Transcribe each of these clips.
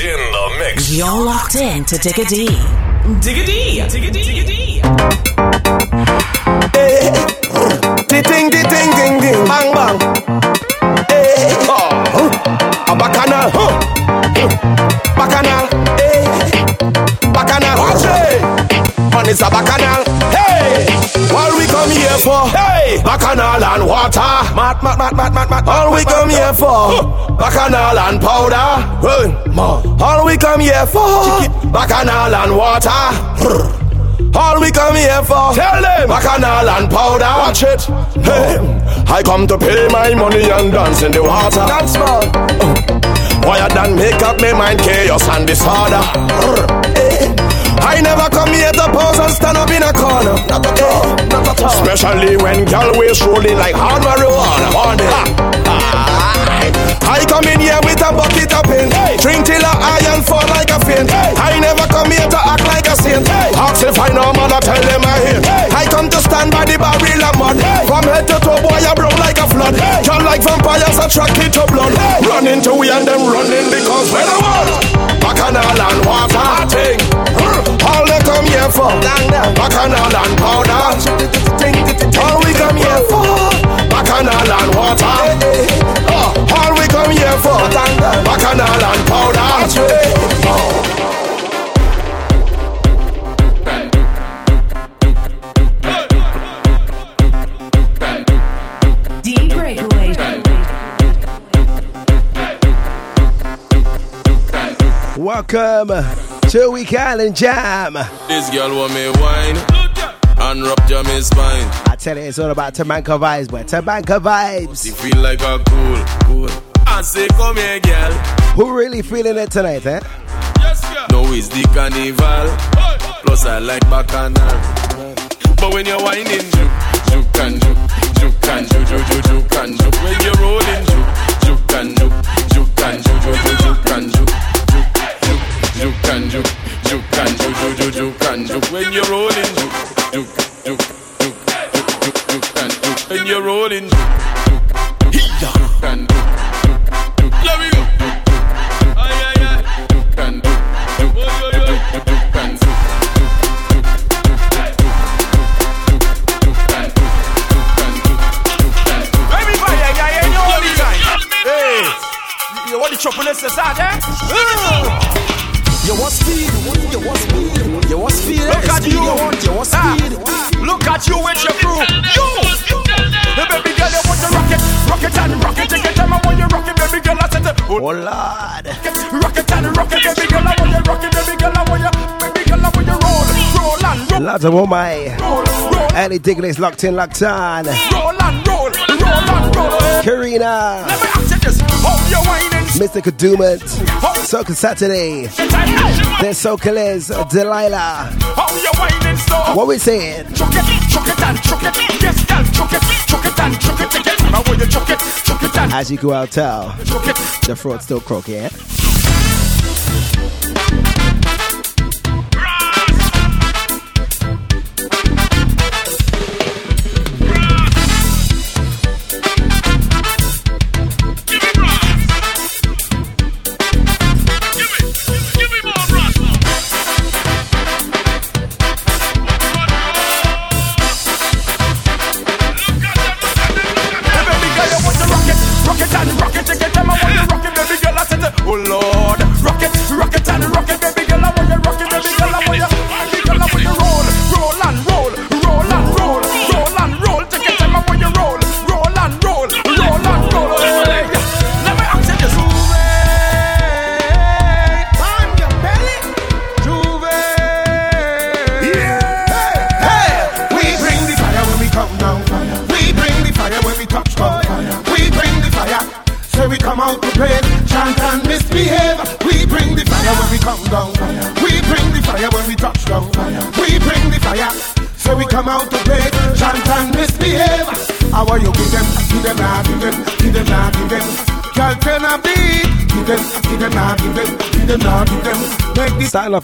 in the mix. You're locked in to Digga D. Digga D. Digga D. Digga D. Ding ding ding ding ding ding bang bang. Hey, oh, oh a bacchanal, bacchanal, hey, bacchanal. Watch it, man, it's a bacchanal. Hey, what we come here for? Hey, bacchanal and water. Mat mat mat mat mat mat. All we come here for? Bacchanal and powder. Hey, all we come here for? Bacchanal and water. All we come here for Tell them Bacchanal and powder Watch it hey. I come to pay my money and dance in the water Dance man Why than make up my mind chaos and disorder hey. I never come here to pose and stand up in a corner. Not at all, not at all. Especially when gal waist rolling like hard marijuana On it I come in here with a bucket of paint hey. Drink till a iron fall like a hey. I never come here to act like a saint. Ask if I know man, I tell them I hate. I come to stand by the barrel of mud. From head to toe, boy, I broke like a flood. John like vampires attracted to blood. Run into we and them running because when I want Bacchanal and water. Thing All they come here for Bacchanal and powder. All we come here for Bacchanal and water oh. All we come here for Bacchanal and powder D Breakaway. Welcome to Week Island Jam. This girl want me wine and rupture my spine. I tell you, it's all about Tamanka vibes, but Tamanka vibes. She feel like a cool, cool. I say, come here, girl. Who really feeling it tonight, eh? Yes, girl. No, it's the carnival. Plus, I like bacchanal. But when you're whining, juke, juke and juke, juke and juke, juke, juke, juke and juke. When you're rolling, juke, juke and juke, juke and juke, juke, juke, juke and juke, juke, juke, juke and juke, juke and juke, juke, juke, juke and juke. When you're rolling, juke, juke, juke, juke, juke, juke, juke and juke. When you're rolling, juke, juke, juke and juke, juke, juke. Let me go. Ay, ay, ay. Juke and juke, juke, juke, juke, juke and juke. Hey, you want the chocolate out there? Eh? You want speed, you want speed, you want speed. Look at you, you want ah. speed. Look at you with your crew. You, the baby girl, you want to rock it, rock it and rock it. Take time, I want you rock it, baby girl. I said, oh Lord. rock it and rock it, baby girl. I want you rock it, baby girl. I want you, baby girl. I want you roll, roll and roll, of oh my. roll, roll, Ellie Digley's locked in, locked on. roll and roll, roll and roll. Karina. Let me ask you this: How you whining? Mr. Kadumat. Soca Saturday. Then Soca Liz. Delilah. How you whining so? What we saying? Chuck it, chuck it and chuck it. Yes, girl, chuck it, chuck it and chuck it. Take it. Now when you chuck it, chuck it and As you go out, tell. The fraud still croaking, yeah?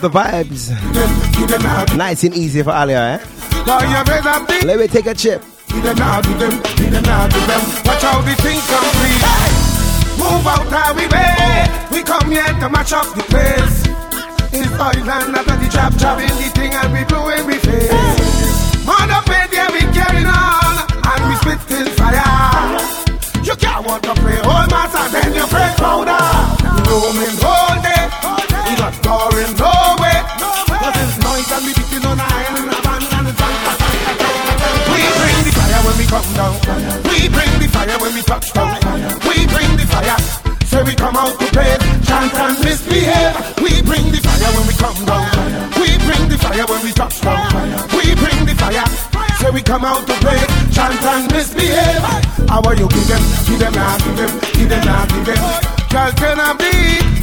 The vibes. give them, give them, nah, give Nice and easy for Alia, eh? you. Let me take a chip. Give them now, give them, give them now, them. Watch how the thing complete. Move out our way. We come here to to match up the place. It's oil and after the job, job in the thing and we blowing we face. Mother paid, yeah, we carrying on, and we spit still fire. You can't want to play old master, then you play powder. Roaming come down. We bring the fire when we touch down. We bring the fire. Say we come out to play, chant and misbehave. We bring the fire when we come down. We bring the fire when we touch down. We bring the fire. Say we come out to play, chant and misbehave. How are you give them, give them now, give them, give them give them. Girl, can I be?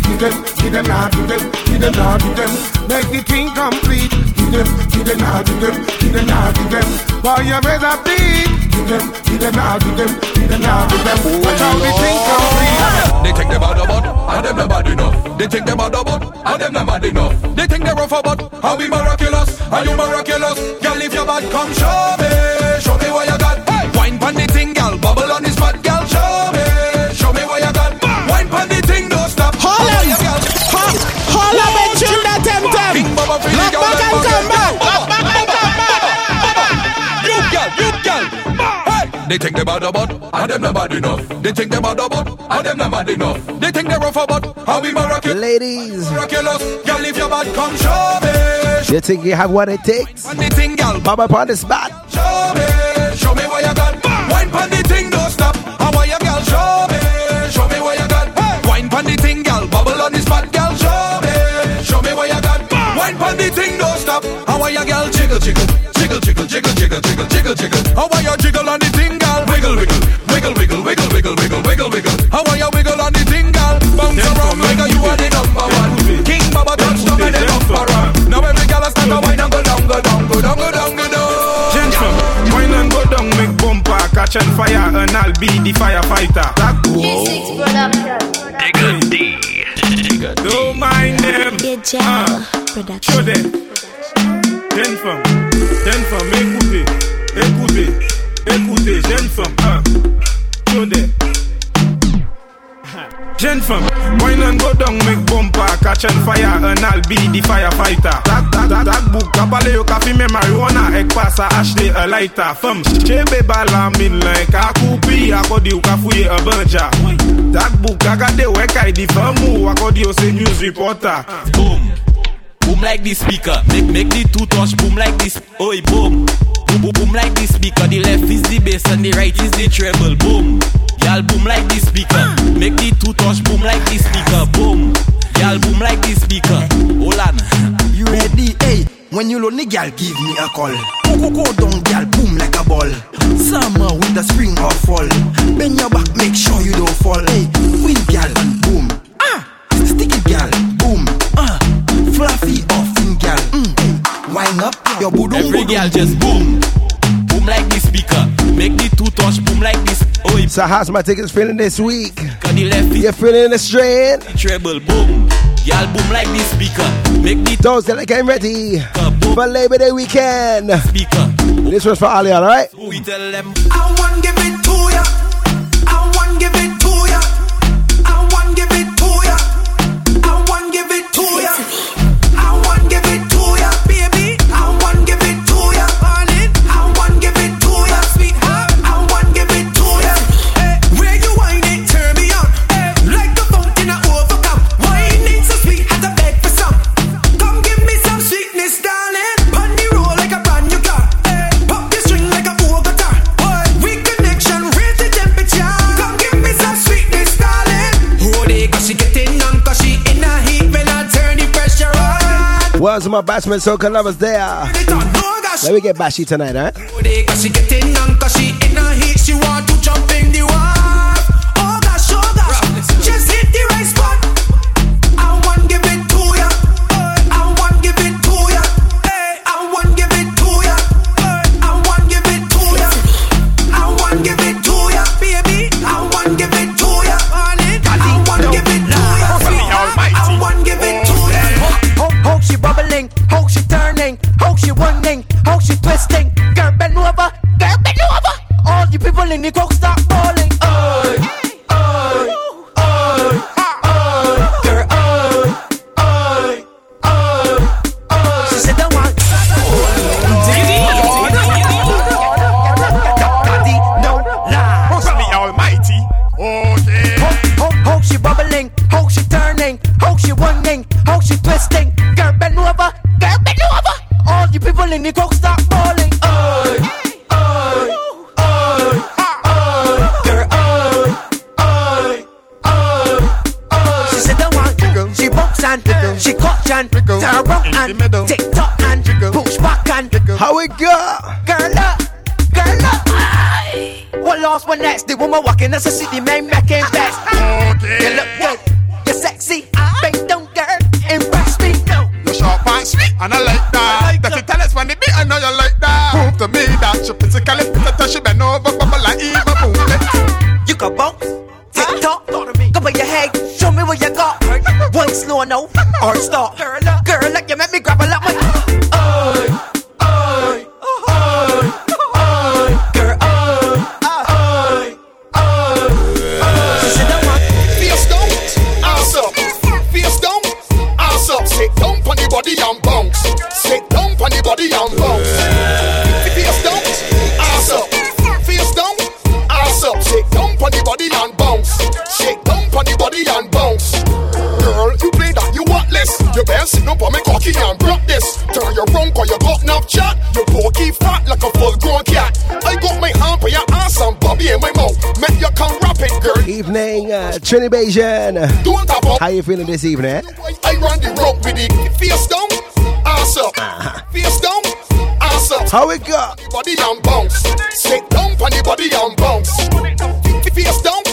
Give them, give them give them, give them give them. Make the thing complete. Them, give them now, give them, give them now, give them. Why you better be? Give them, give them now, give them, give them now, give them. Oh, Watch how the thing complete. They think they bad about, and them not bad enough. They think they bad about, and them not bad enough. They think they rough about, how we miraculous, are you miraculous? Girl, if your bad, come me, show they think they bad about, and them not bad enough. They think they bad about, and them not bad enough. They think they rough about, how we miraculous. Ladies, Miraculous, girl, if your bad, come show me. you think you have what it takes? On the thing, girl, Baba upon the spot. show me, show me what you got. Wine pon the thing, don't stop. How are you, girl? Show me, show me what you got. Wine pon the thing, girl, bubble on the spot, girl. Show me, show me what you got. Wine pon the thing, don't stop. How are you, girl? Jiggle, jiggle, jiggle, jiggle, jiggle, jiggle, jiggle, jiggle, jiggle. How are you, jiggle on the thing, down, go down, go down, go down. Gentlemen, wine and go down, make bumper, catch on fire, and I'll be the firefighter. That Don't mind them. Ah, show them. Jeune femme, jeune femme, écoutez, écoutez, écoutez, jeune femme, ah, show them. Jeune femme, wine and go down, make bumper, catch on fire, and I'll be the firefighter. That, that, that, that book, kabale yo kafi me marijuana, ek pasa Ashley a lighter. Femme, chebe bala min like a kupi, akodi yo kafuye a banja. That book, agade wek ay di famu, akodi yo se news reporter. boom. Boom like this speaker. Make make the two touch boom like this. Oi, boom. Boom boom boom like this speaker. The left is the bass and the right is the treble. Boom. Y'all boom like this speaker. Make the two touch boom like this speaker. Boom. Y'all boom like this speaker. Hold on. You ready? Hey, when you lonely, girl, give me a call. Go, go, go down, girl, boom like a ball. Summer, with winter, spring or fall. Bend your back, make sure you don't fall. Hey, win, girl, and boom. Ah, stick it. Ah, fluffy or thin, girl. Mm. Wind up your boodoo. Every girl just boom. Boom like this speaker. Make the two touch boom like this. Oi, So how's my tickets feeling this week? cause the You feeling the strain? the treble. Boom. Y'all boom like this speaker. Make the Those that are getting ready speaker boom. for Labor Day weekend. Speaker. This was for Ali, y'all, alright? We tell them. I want give it to ya. I want give it Where's my bashment, so can lovers there. Let me get bashy tonight, huh? she twisting. Girl, bend over. Girl, bend over. All you people in the crowd start bawling. Oh, oh, oh, oh. Girl, oh, oh, oh, oh. She said that one. She bubbling, how she turning, how she winding, how she twisting. Girl, bend over. People in the crowd start. Oi, oi, oi, oi, girl, oi, oi, oi. She said, "Don't want." She box and she cut and turn around and tick tock and push back and how it go? Girl up, girl up. One lost, one next. The woman walking as a city man making best. Okay. You look good, you're sexy. Bang down, girl, impress me. You sharp and sweet, and I like that. Physically over, bubble like Eva Boom. You can bounce, tick tock, go by your head, show me what you got. One slow no, or stop. Girl, girl, you make me Evening, Don't have up. How you feeling this evening? Eh? I run the rope with it. Face down, ass up. Uh-huh. Face down, ass up. How it go? Body and bounce. Sit down on the body and bounce. Face down,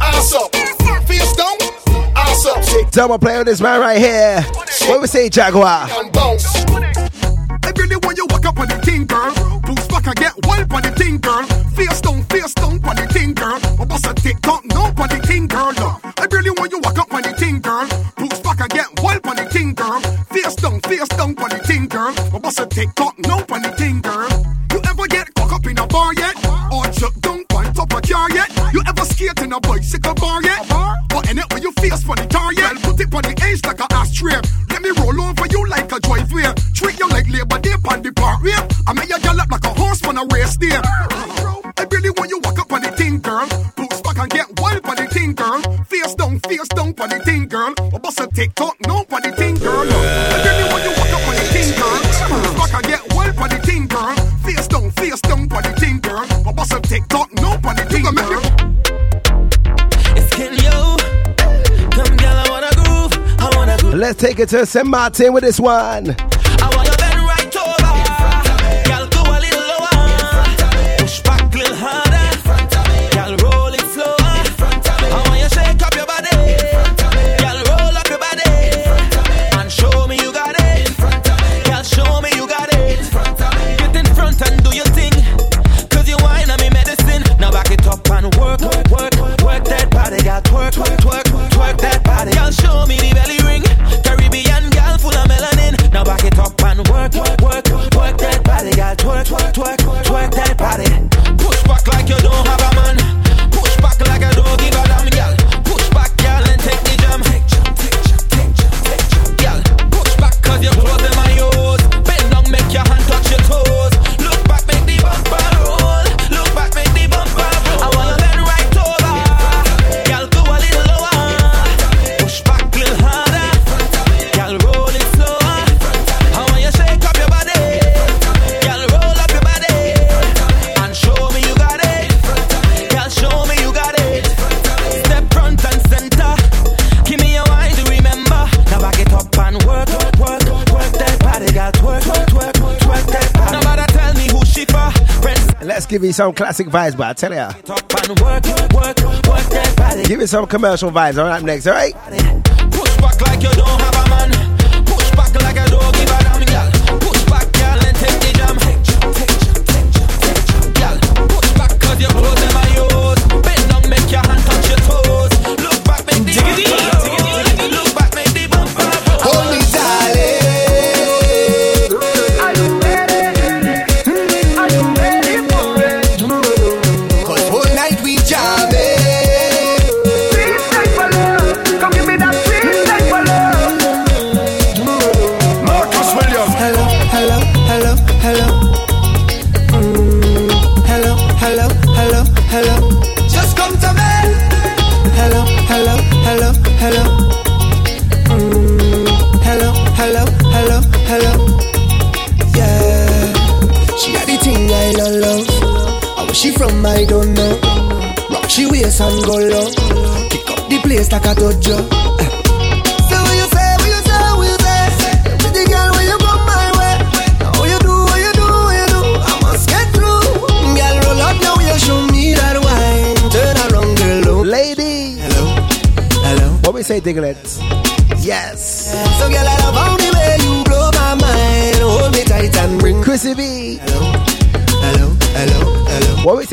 ass up. Face down, ass up. Sit Double play with this man right here. What we say, Jaguar? and bounce. I really want you walk up on the thing, girl. Boost back and get wild on the thing, girl. Face down, face down on the thing, girl. I bust a tick tock, no on the thing, thing, girl. Face down, face down on the thing, girl. I bust a tick tock, no on the thing, girl. You ever get caught up in a bar yet? Or chuck down on top of car yet? You ever skate in a bicycle bar yet? But in it when you face for the tar yet? Put it on the edge like a ashtray. Let me roll over you like a driveway. Treat you like labor day on the parkway. I make you gallop like a horse on a race day. I really want you walk up on the thing, girl. Boost back and get wild on the thing, girl. Face down, face down on the thing, girl. I bust a TikTok, no on the thing, Let's take it to St. Martin with this one. Give you some classic vibes, but I tell ya. Give you some commercial vibes. All right, next, all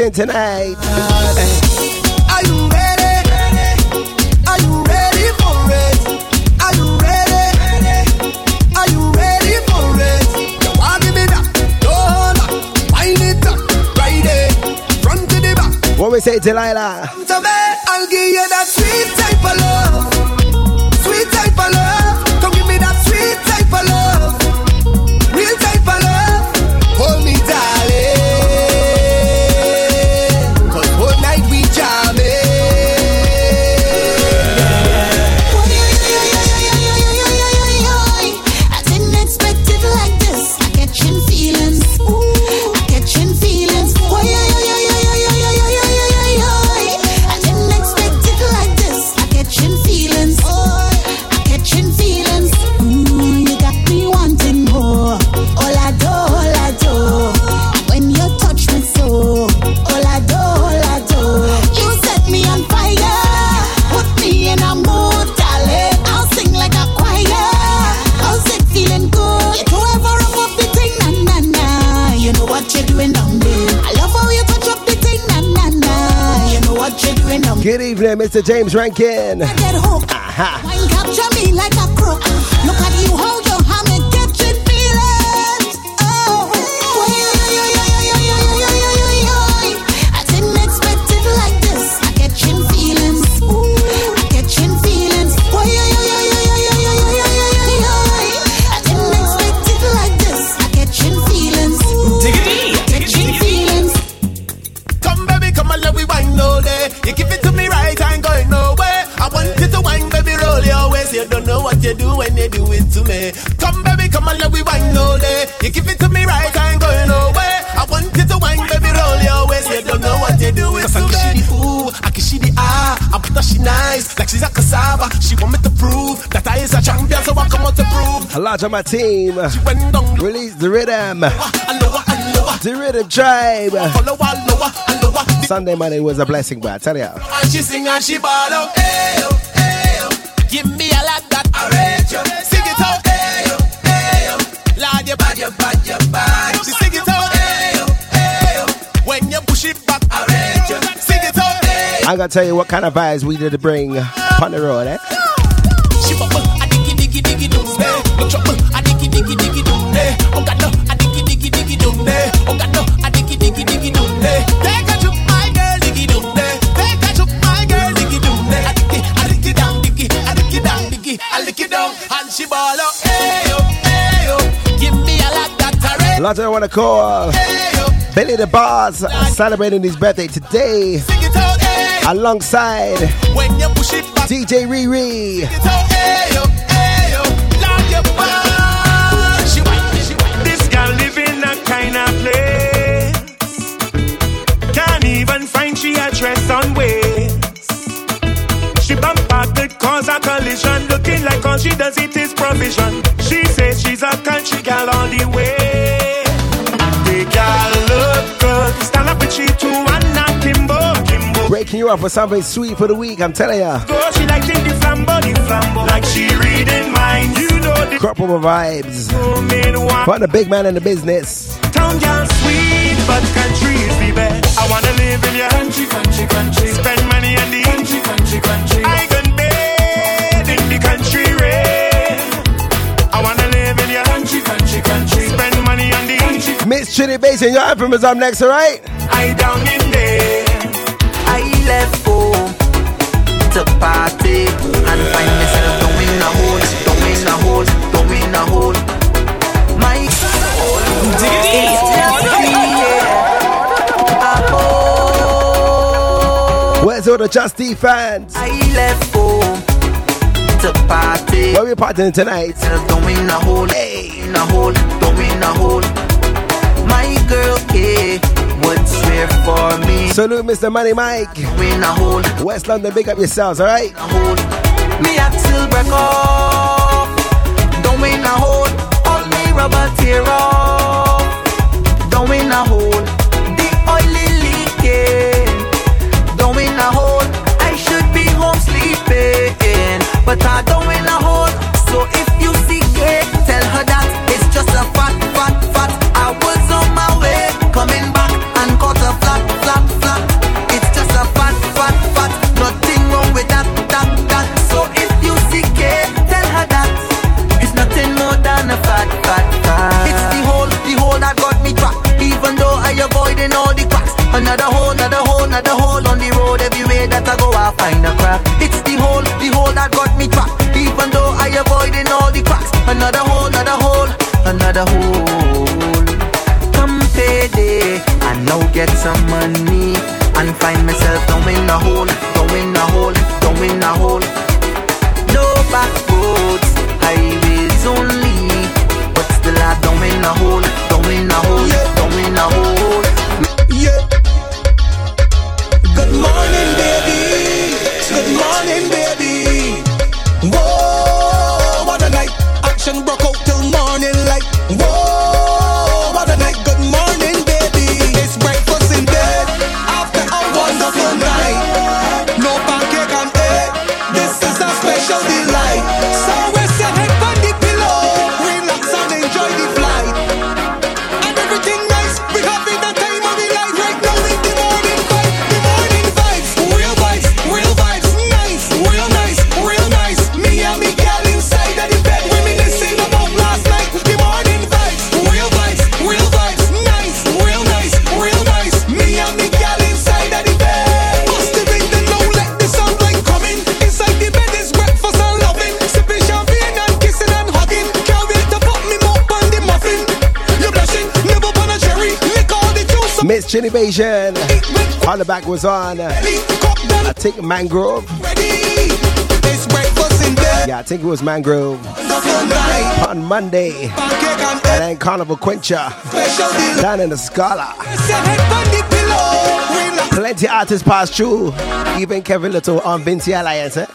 we tonight? Are you ready? Are you ready for it? Are you ready? Are you ready for it? You want give me that? Don't. Wind it up. Right there. Front to the back. What we say, Delilah? there, Mr. James Rankin. Aha. Lot of my team. Release the rhythm. The rhythm tribe. Sunday morning was a blessing, but I tell ya. She sing and she ball. Give me a lot that you. Sing it out. Lord, you bad, you bad, you bad. She sing it out. When you push it back, you. Sing it out. I'm gonna tell you what kind of vibes we did to bring on the road, eh? I I want to call oh, Billy the Boss celebrating his birthday today alongside. DJ Riri. This girl live in a kind of place. Can't even find she address on ways. She bump out the cause a collision. Looking like all she does it is provision. She says she's a country gal all the way. Kimbo. You up with something sweet for the week, I'm telling ya. Go, she like the flambo, the flambo. Like she reading minds. You know the Crop over vibes. one. The big man in the business. Town girl sweet, but country is the best. I wanna live in your country, country, country. Spend money on the country, country, country. I can bathe in the country rain. I wanna live in your country, country, country. Spend money on the country. Miss Trinity Basin, your is up next, alright? I down in there. I left home to party and find myself down in a hole, down in a hole, down in a hole. My Where's all the Justy fans? I left home to party. Where we partying tonight? Myself down in a hole, in a hole, down in a hole. My girl came would swear for me. Salute, Mr. Money Mike. Win a hole. West London, big up yourselves, alright? Me axle break off. Don't win a hole. All me rubber tear off. Don't win a hole. The oil is leaking. Don't win a hole. I should be home sleeping, but I don't win a hole. So if find a crack. It's the hole, the hole that got me trapped. Even though I avoiding all the cracks. Another hole, another hole, another hole. Come payday, I now get some money and find myself down in a hole, down in a hole, down in a hole. Chinny Baysian. On the back was on. I think Mangrove. Yeah, I think it was Mangrove. On Monday. And then Carnival Quencher. Down in the Scala. Plenty artists passed through. Even Kevin Lyttle on Vinci Alliance. Eh?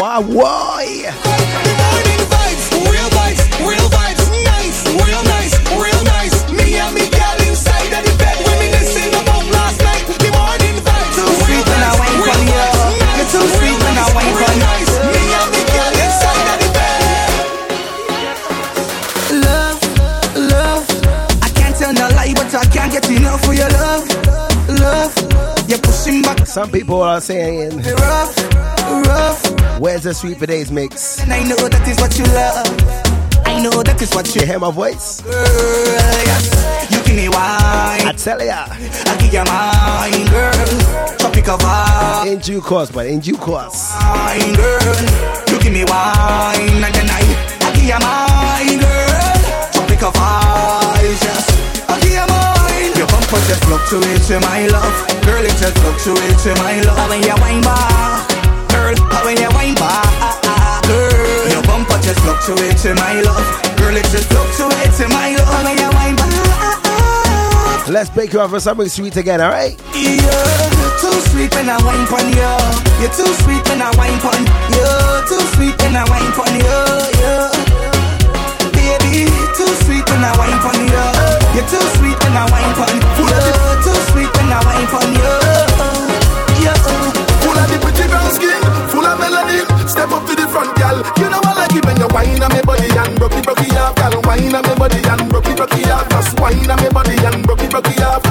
Wow, boy. Some people are saying, rough, rough. Where's the Sweet for Days mix? And I know that is what you love. I know that is what you You hear my voice? Girl, yes. You give me wine. I tell ya. I give you mine, girl. Tropical vibe. In due course, but in due course. Wine, girl. You give me wine. And then I, I give you mine, girl. Tropical vibes, yes. I give you mine. Your bumper just fluctuates in my love. Girl, it just fluctuates in my love. When you wine bar, girl. When you wine bar, girl. Your bumper just fluctuates in my love. Girl, it just fluctuates in my love. When you wine bar. Let's bake you up for something sweet again, alright? You're too sweet when I wine pon you. You're too sweet when I wine pon you. Too sweet when I wine pon you. Yeah. Baby, too sweet when I wine pon you. You're too sweet when I wine pon you. Too sweet when I wine pon you. Oh. Yeah. Oh. Full of the pretty brown skin, full of melanin. Step up to the front, gal. You know I like it when you wine on me body and broke it, broke it off, gal. Wine on me body and broke it, broke it off. Just wine on me body and broke it, broke it off,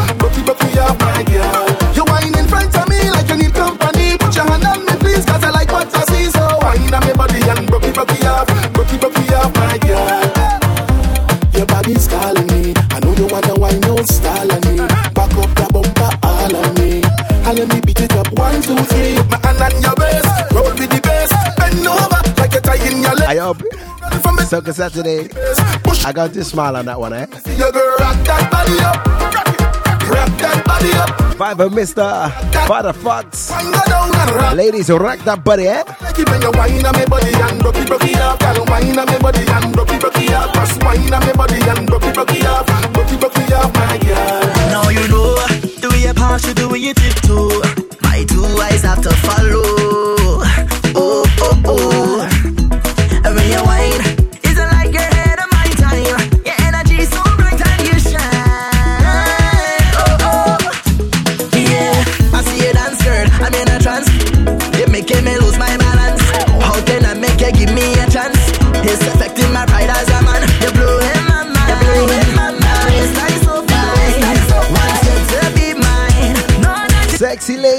I up. Soca Saturday. I got this smile on that one, eh? Five girl rock that body up. Rock that Mister. Father Fox. Ladies, rock that body, eh? Now you know the way you pass, you do way you tiptoe. My two eyes have to follow. sí le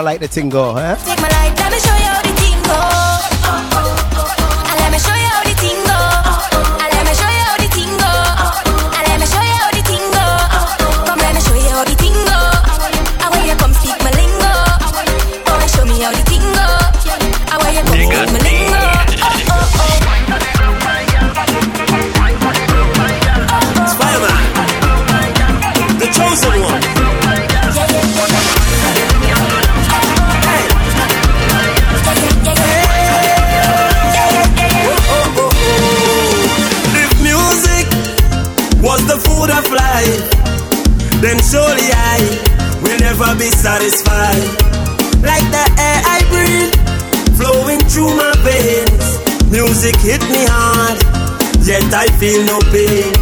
I like the tingle, huh? eh? hit me hard, yet I feel no pain.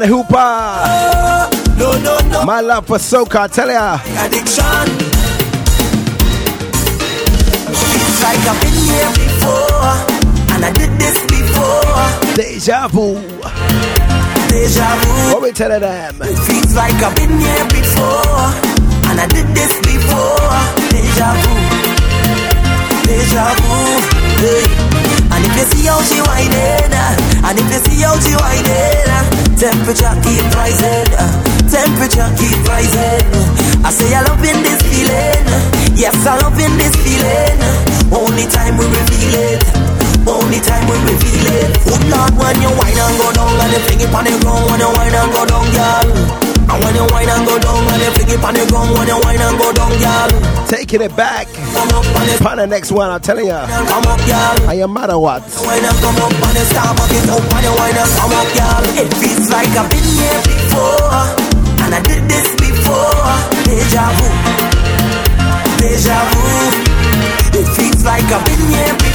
Brian Hooper. Oh, no, no, no. My love for soca, tell ya. Addiction. It's like I've been here before, and I did this before. Deja vu. Deja vu. What we tell them? It feels like I've been here before, and I did this before. Deja vu. Deja vu. Hey. And if you see how she whining, and if you see how she whining. Temperature keep rising, uh. temperature keep rising. Uh. I say I love in this feeling, uh. yes I love in this feeling. Only time we reveal it, only time we reveal it. Good Lord, when you whine and go down and you bring it on the ground, when you whine and go down, girl. And when you wine and go down, you flick it on the ground, when you wine and go down, girl. Taking it back. Come up on the, the next one, I'm telling ya. Come up, girl. I am mad at what. Come up on the star, but it's up on the wine and come up, girl. It feels like I've been here before, and I did this before. Deja vu, deja vu. It feels like I've been here before.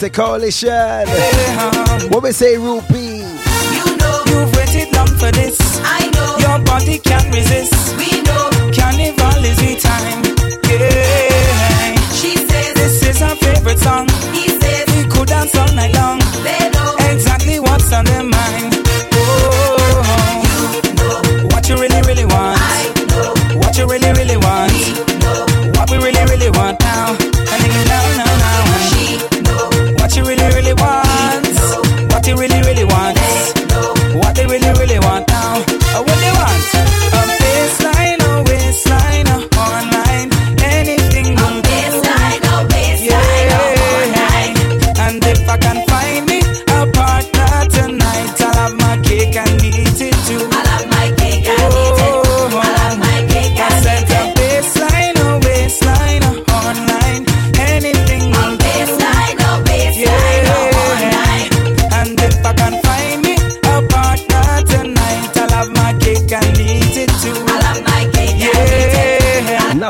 the coalition. What we say, Rupee? You know you've waited long for this. I know your body can't resist. We know carnival is the time. Yeah. She says this is her favorite song. He says could dance all night long. They know exactly what's on their mind.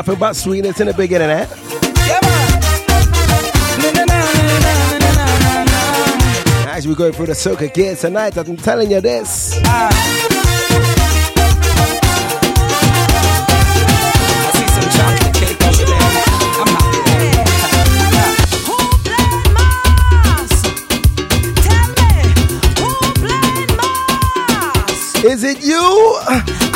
nothing but sweetness in the beginning, eh? Yeah, As we go through the soca gear tonight, I'm telling you this. Ah. Is it you?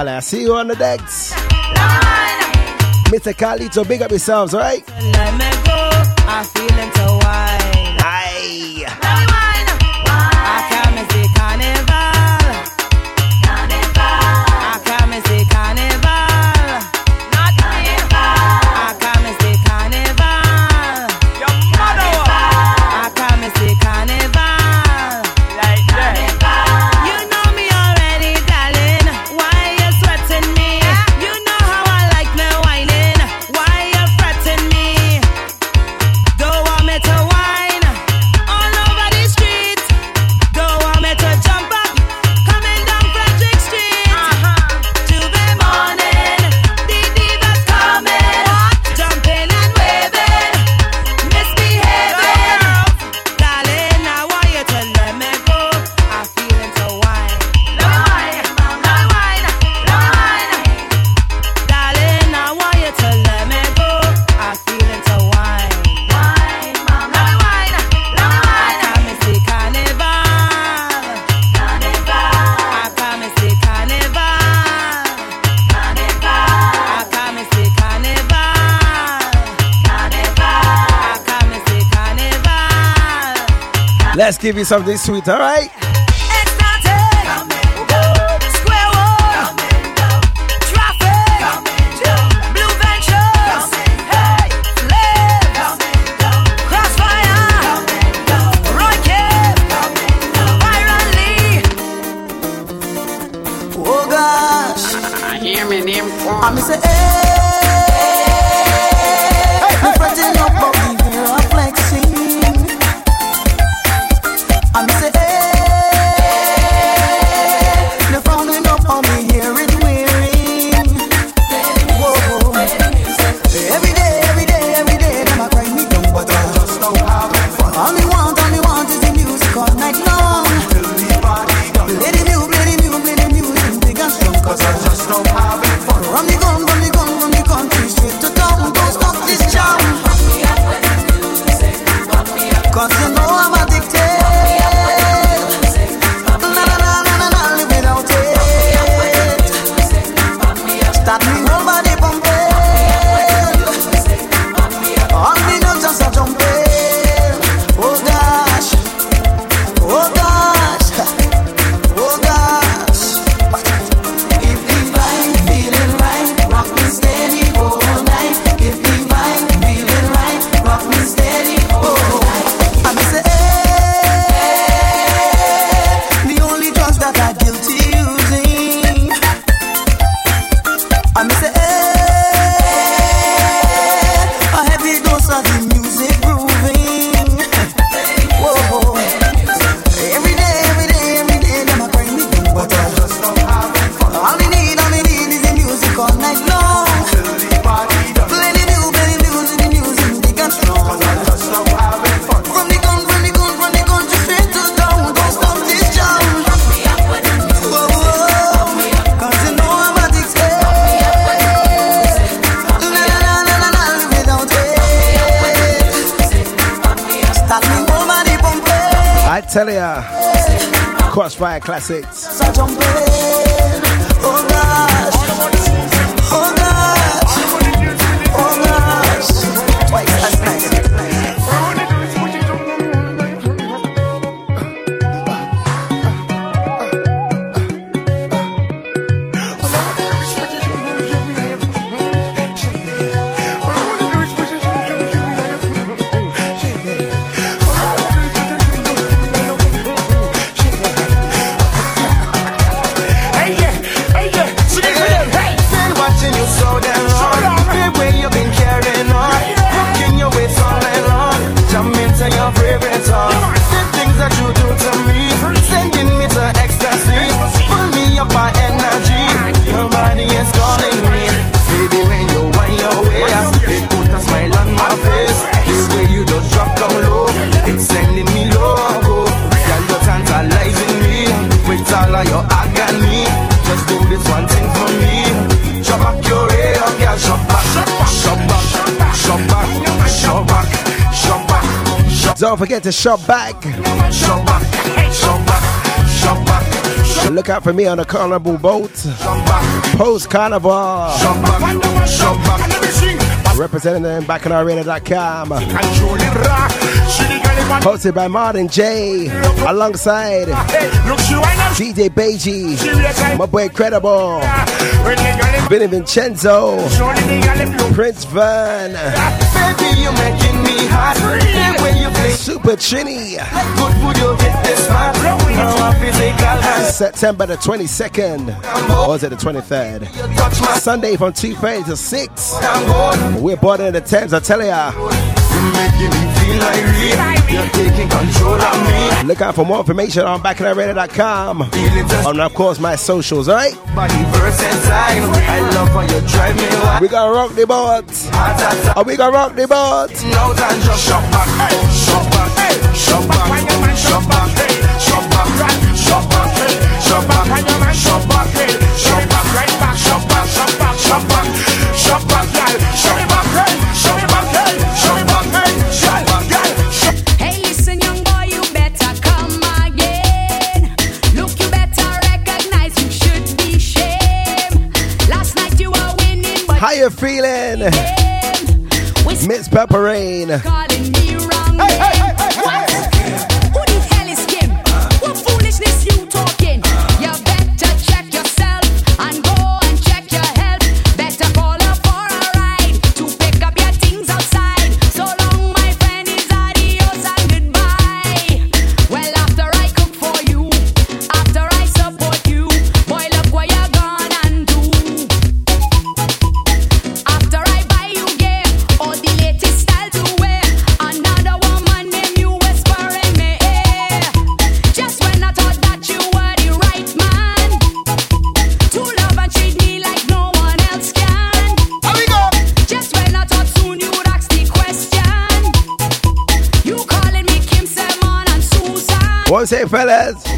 Carla. I see you on the decks. Mr. Carlito, big up yourselves, alright? give you something sweet, all right? classics. to shop back. Look out for me on a carnival boat. Post carnival. Representing them BacchanalRadio.com. Hosted by Martin J. Alongside DJ Beji, my boy Credible, Vinny Vincenzo, Prince Vern hot. When you play Super Chinny. Good you this. Now I feel like September the 22nd. Or was it the 23rd? Sunday from 2 to 6. We're boarding the Thames, I tell ya. Look out for more information on BacchanalRadio.com. And of course, my socials, alright? We gotta rock the boards. Are we gonna rock the boat? No time, just fellas.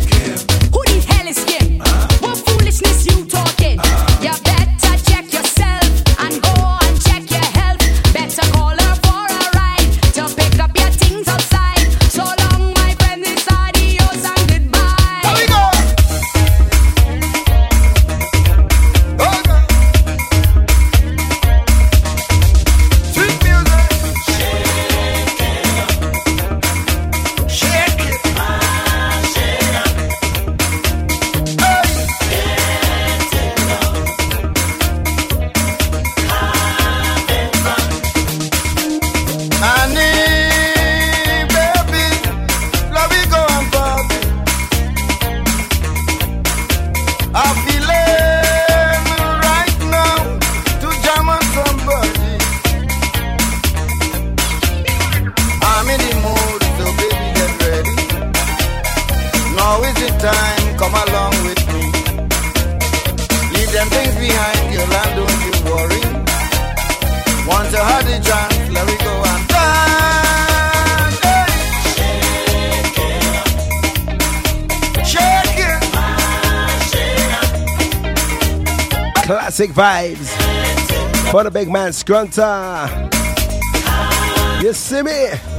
vibes for the big man Scrunter. You see me?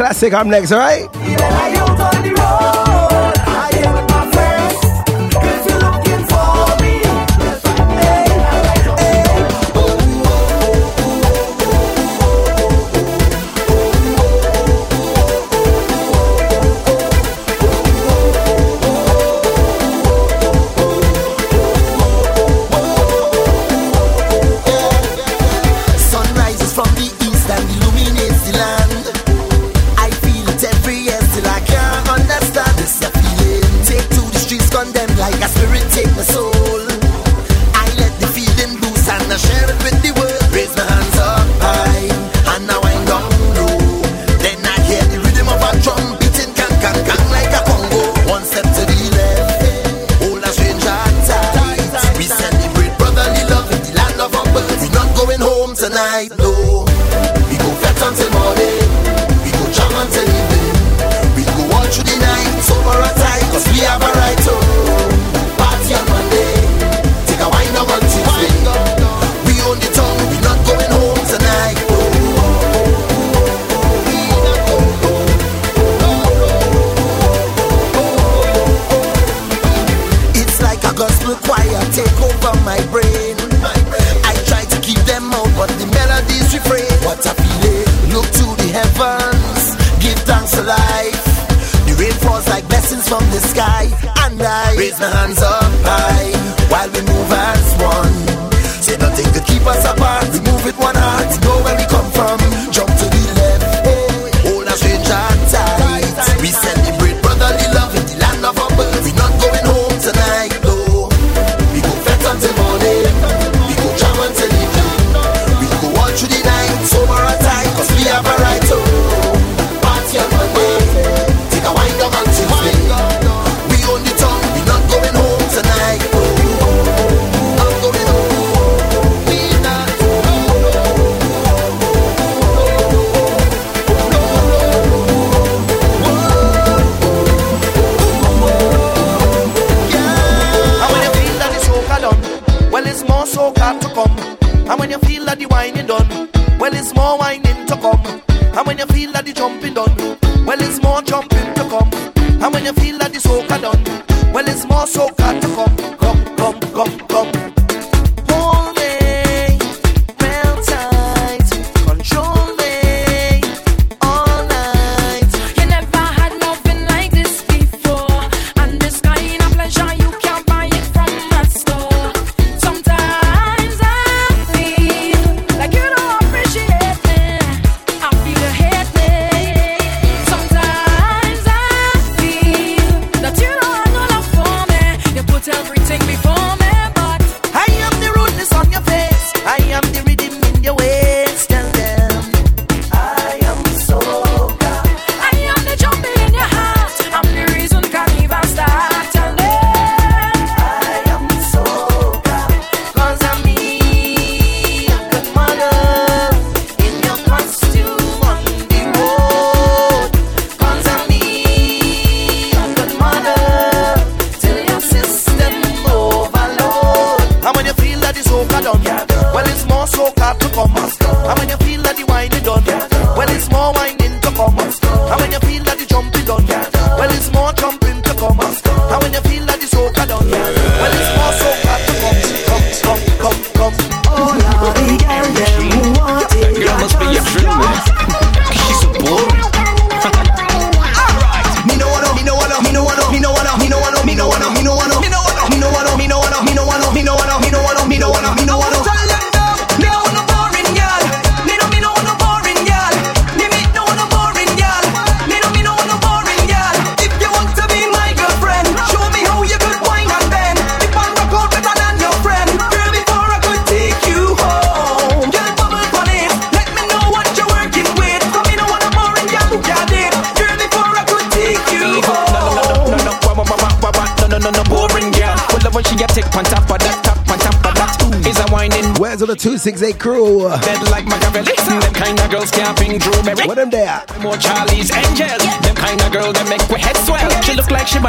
classic. I'm next, all right?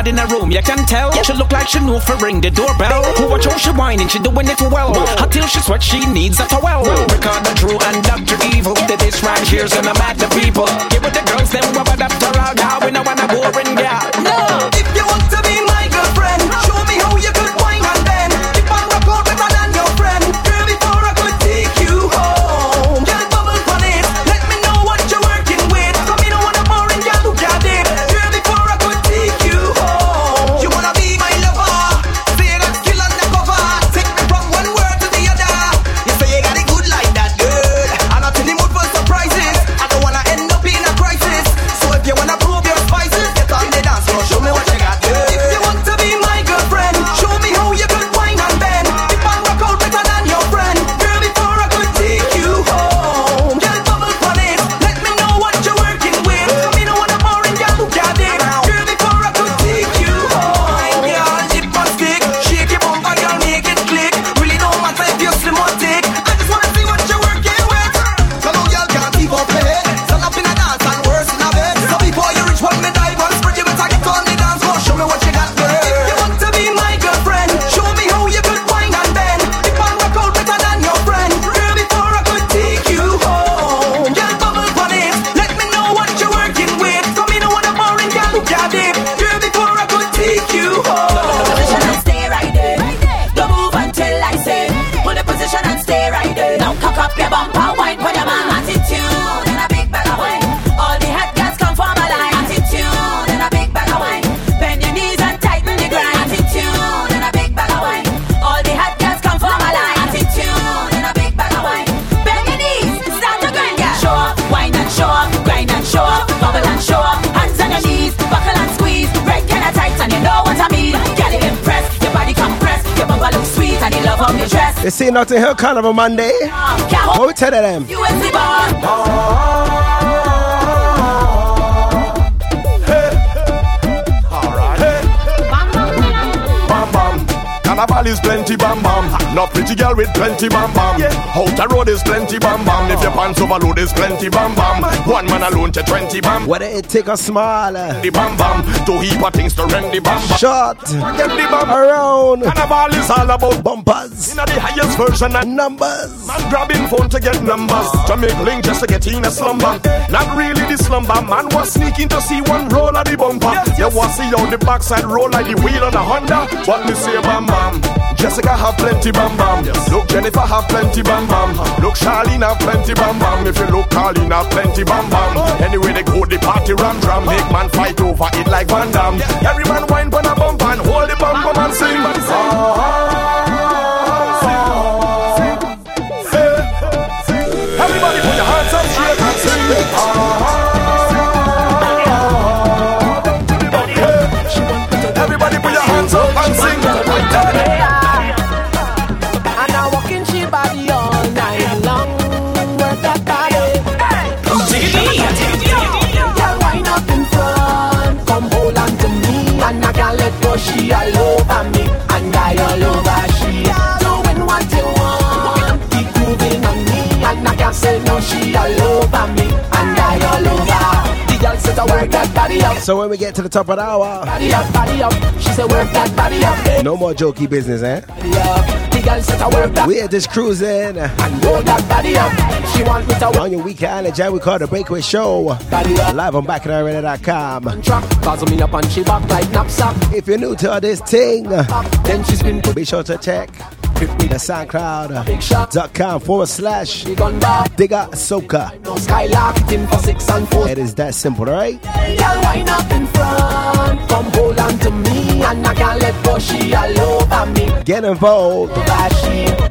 bad in her room, you can tell. She look like she know for ring the doorbell. Who watch all she whining, she doing it well. Until she sweat, she needs a towel. Record the true and Dr. Evil. That this right here's gonna mad the people. Give it the girls, them rubber up to rock. out. we know I'm a boring girl. No, if you want to be Notting Hill Carnival Monday. What we tell them? Carnival is plenty bam bam. No pretty girl with plenty bam bam. Outer road is plenty bam bam. If your pants overload is plenty bam bam. One man alone to twenty bam. Whether it take a small, The uh, bam bam. Two heap of things to rent the bam bam. short, Get the bam around, Carnival is all about bumpers, the highest version of numbers. Man grabbing phone to get numbers. To make link just to get in a slumber. Not really the slumber. Man was sneaking to see one roll of the bumper. You want to see how the backside roll like the wheel on a Honda. What me say bam bam. Jessica have plenty bam bam. Look Jennifer have plenty bam bam. Look Charlene have plenty bam bam. If you look Carlene have plenty bam bam. Anyway they go the party ram drum Make man fight over it like Van Damme. Every man wine pon a bump and hold the bum bum and sing Everybody So when we get to the top of the hour, Body up, body up. She said work that body up. no more jokey business, eh? Body up. The girl said I work that We're just cruising and roll that body up. She want me to work on your weekend. Jam we call the Breakaway Show live on BacchanalRadio.com. Track, cause me up and she back like knapsack. If you're new to this thing, Then she spin to be sure to check me the SoundCloud.com forward slash. Digger Soca. No skylark it in for six and four. It is that simple, right? Girl, wind up in front. Come hold on to me. And I can't let go. She all over me. Get involved,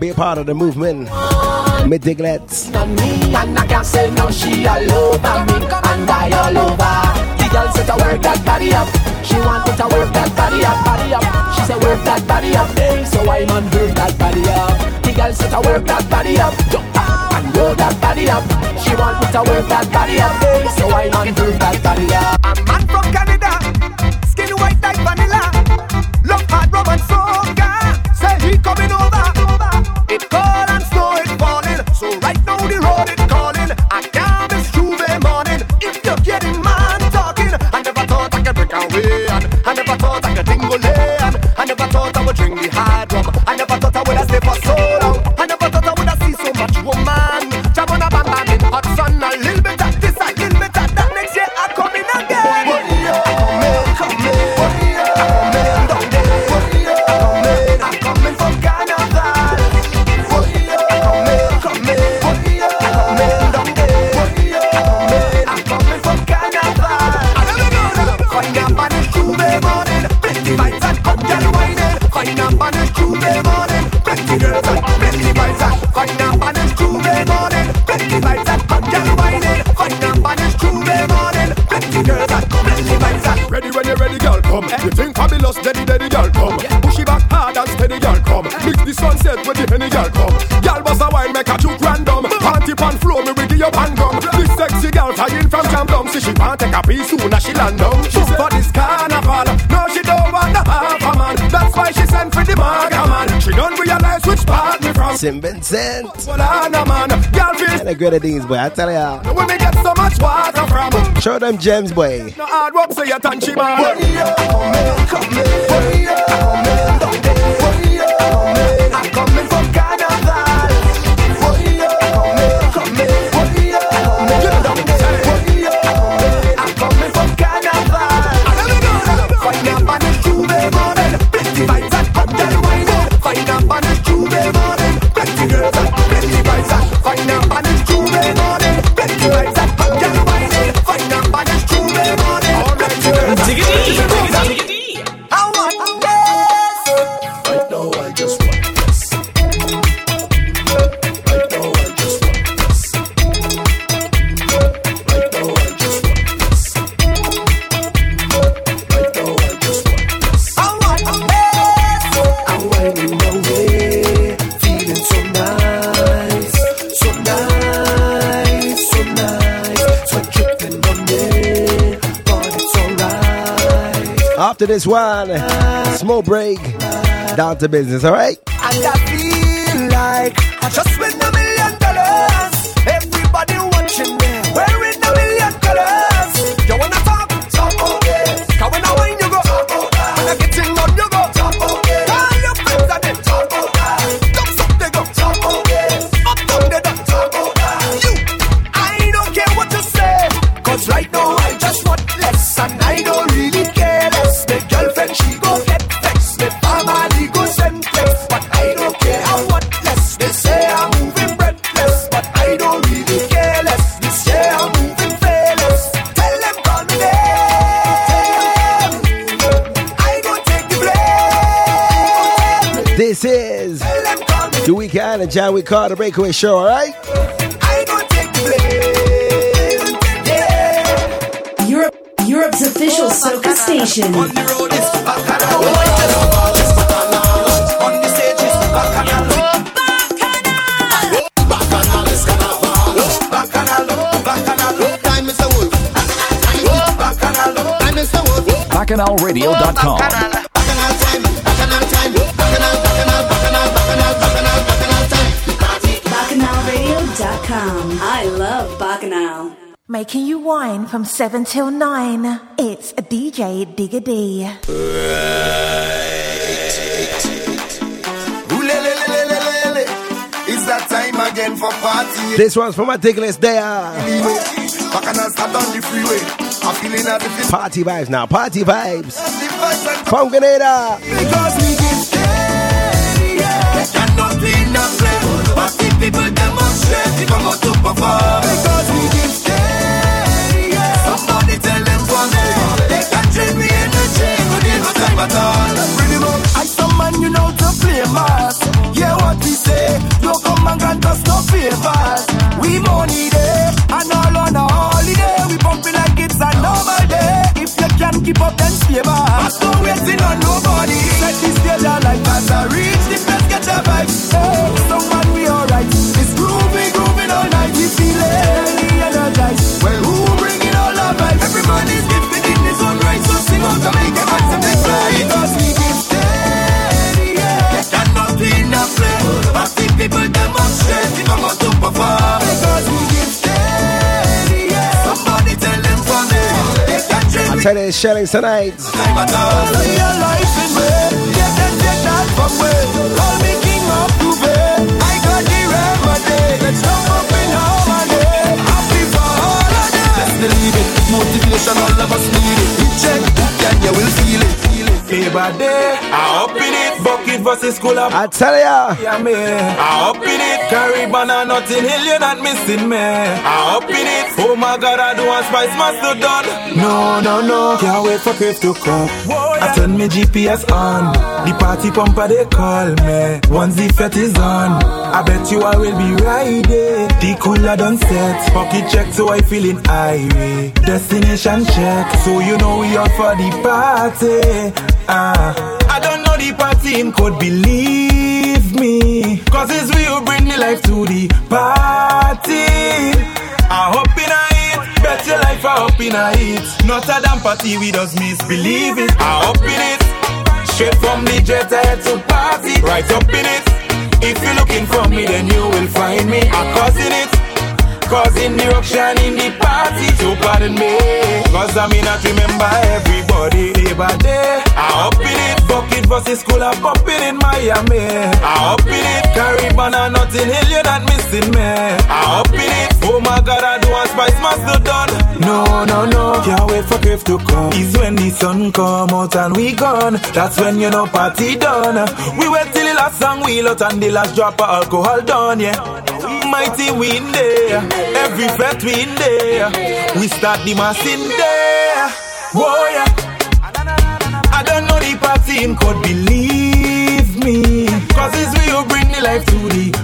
be a part of the movement. Mid Diglets. on me. And I can't say no. She all over me. And I all over. The girl said to work that body up. She want me to work that body up, body up. She said work that body up, hey. So I man work that body up. The girl said to work that body up, jump roll that body up. She want me to work that body up. So I man work that body up. A man from Canada, skin white like vanilla, love hard and. Say he coming over. Cold and snow falling, so right now the road is calling. I can't miss Tuesday morning if you're getting man talking. I never thought I could break away, and I never thought I could I never thought I would drink the hard rum. I never thought I would stay for so daddy, daddy, girl, come. Push it back hard and steady, girl, come. Mix the sunset with the henny, girl, come. Girl, bust a wine, make a juke random. Party pan floor, me with your pan gum. This sexy girl flying from Camden, see she want take a piece soon as she land down. She's for this carnival, St. Vincent. Well, I know, man. Girl, feel And the grenadines, boy. I tell ya. we get so much water from. Show them gems, boy. No hard work, so you touch she man. How much? Yes. Right now I just want this. After this one, small break, down to business, all right? This is the weekend and John We Call the Breakaway Show, all right? I don't take the blame. Europe, Europe's official soca station. BacchanalRadio.com. BacchanalRadio.com. I love Bacchanal. Making you wine from 7 till 9. It's a DJ Digga D. It's that time again for party. This one's for my ticklists there. Bacchanal start on the freeway. I'm feeling as if it's Party vibes now, party vibes. the From Grenada. Because we give steady, yeah. Cannot clean up. But people demonstrate, come out to perform. Because we give steady, yeah. Somebody tell them for me. They can trade me energy, but they no time at all. Bring them up. I some man, you know, to play mass. Yeah, what we say. Don't come and grant us no favors. We money there, and all on a holiday. We pumping like it's a normal day. If you can keep up, then stay back. No waiting on nobody. Set this stage alight as I reach the best get a vibe. Hey, them. Let's believe. Motivation, all of us need it. Check, and you will feel it. Day, I up in it. Bucket versus school up. I tell ya. Yeah, me. I up Caribbean and Notting Hill, you're not missing me. I up in it. Oh my God, I do want spice master done. No, no, no. Can't wait for Cliff to come. I turn my GPS on. The party pumper they call me. Once the fete is on, I bet you I will be riding. The cooler done set. Pocket check, so I feeling irate. Destination check, so you know we out for the party. Ah, I don't know the party in code, believe me. Cause it's who bring the life to the party. I hope in a it, bet your life I hope in a it. Not a damn party, we just misbelieve it. I hope in it. Straight from the jet head to party, right up in it. If you're looking for me, then you will find me. I'm causing it. Causing the ruction in the party, so pardon me. Cause I may not remember everybody. Labor Day, I up in it. Bucket versus school, I'm popping in Miami. I up in it. Caribbean and Notting Hill, you're not missing me. I up it. Oh my god, I do want spice master done. No, no, no. Can't wait for Griff to come. Is when the sun come out and we gone. That's when you know party done. We wait till the last song we out and the last drop of alcohol done, yeah. Mighty we in there, every fete we there. We start the mass in there. Whoa, yeah. I don't know the party in code, believe me. Cause it's we who bring the life to the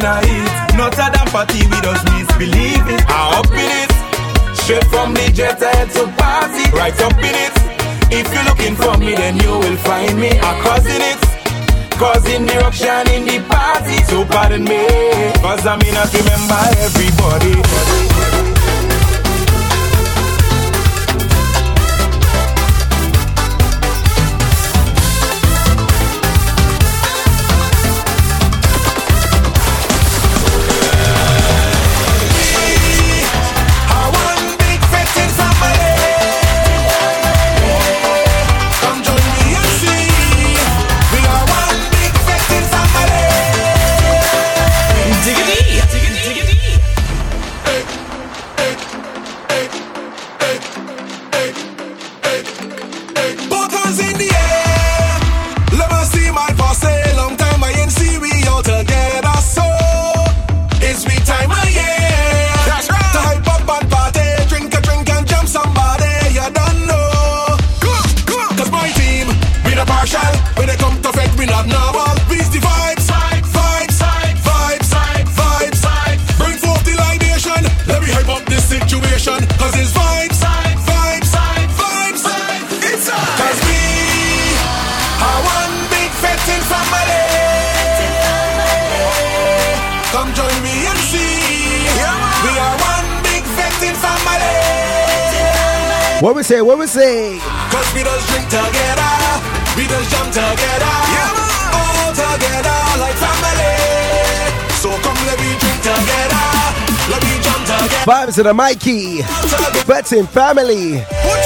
life I hope in a hit. Not a damn party, we just misbelieve it. I hope in it. Straight from the jet head to party, right up in it. If you're looking for me, then you will find me. I'm causing it. Causing the ruction in the party, so pardon me. Cause I may not remember everybody. say? What we say? Cause we just drink together, we just jump together, yeah, all together like family. So come let me drink together, let me jump together. Vibes of the Mikey, Betting family. What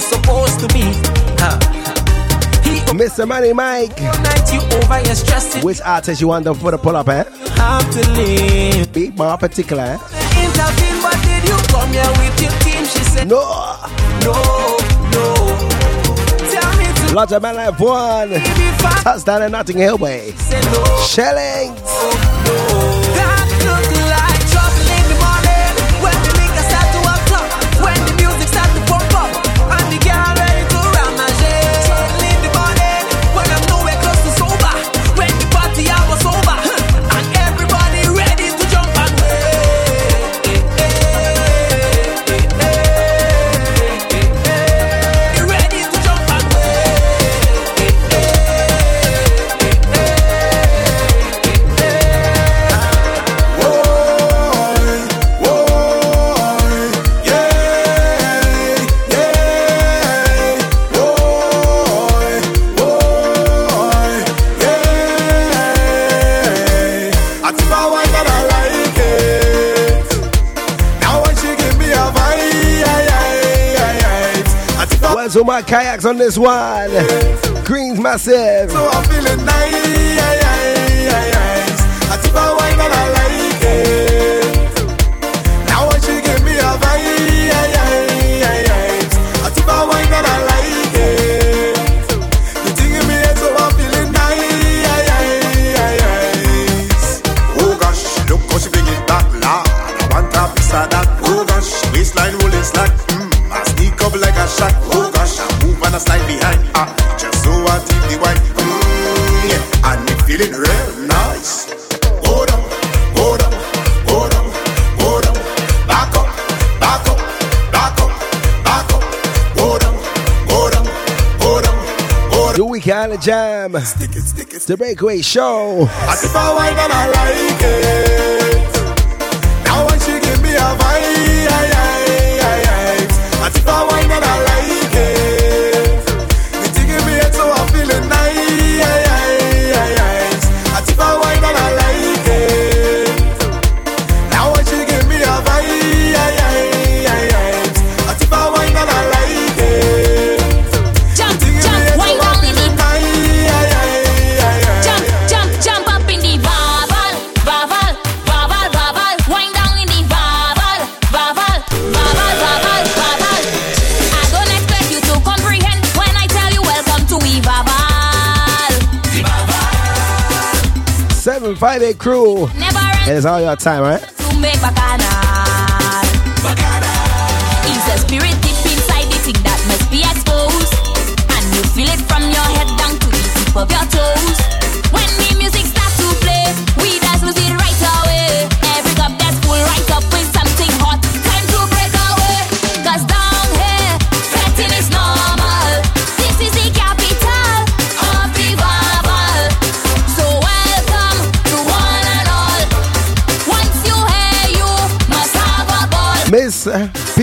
he's supposed to be. Huh. Mr. Money Mike. Over, Which artist you want them for the pull up, eh? Be more particular, eh? No. No, no. Lodge a man like one. Touchdown in Notting Hill Way. Shelling. by Kayaks on this one. Greens Massive. So behind. Ah, just so I take the wine. Mmm, yeah, and me feeling real nice. Go down, go down, go down, go down. Back up, back up, back up, back up. Go down, go down, go down, go down. Do we kind of jam? Stick it, stick it. The breakaway show. I sip a wine and I like it. Now when she give me a vibe, I, I, I, I, I sip a wine and I like it. Private Crew. It is all your time, right?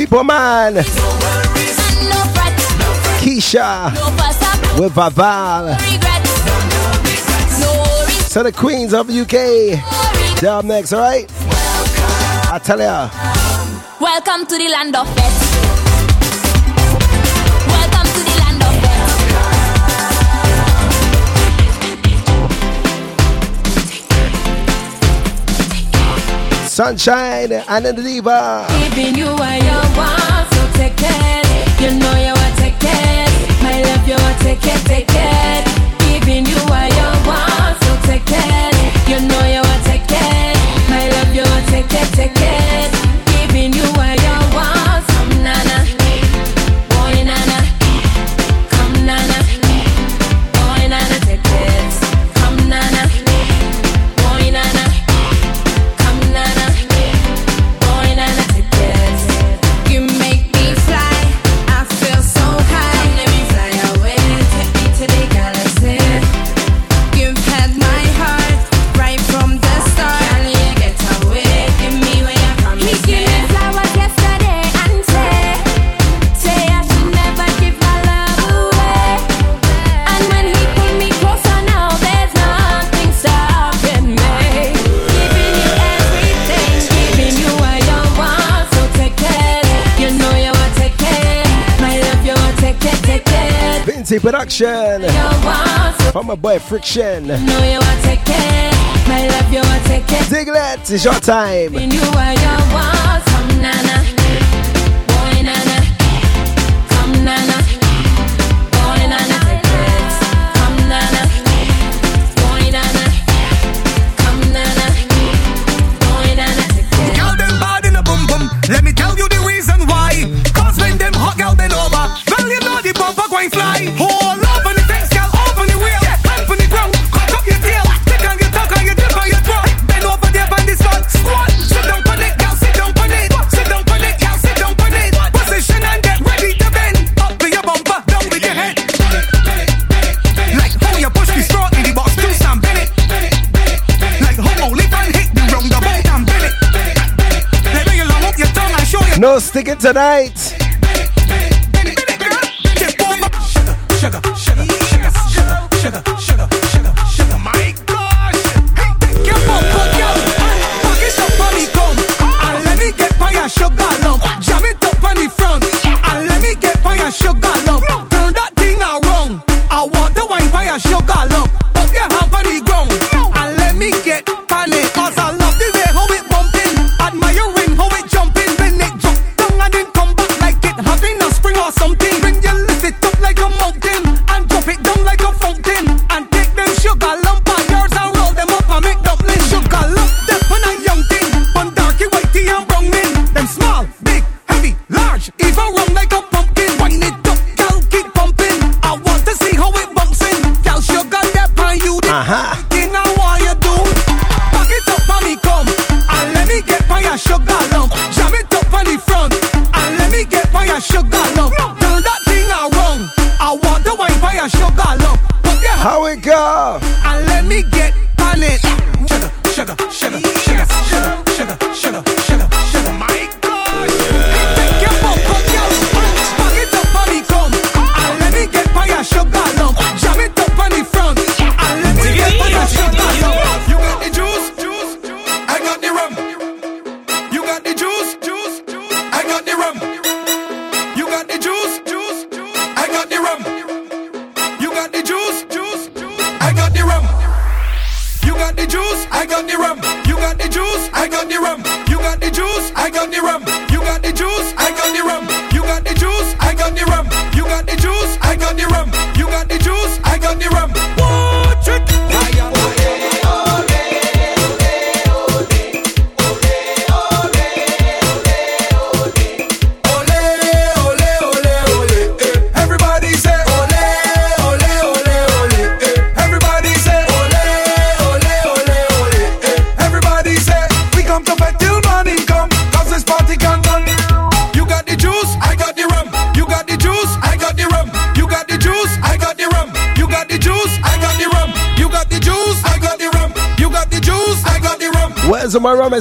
people, man. No Keisha. No with Vaval. No so the queens of UK. They're up next, alright? I tell ya. Welcome to the land of best. Sunshine and the Diva. Giving you what you want, so take it. You know you want take it. My love, you want take it, take it. Giving you what you Fraction. From my boy Friction. Diglet, it's your time. tonight.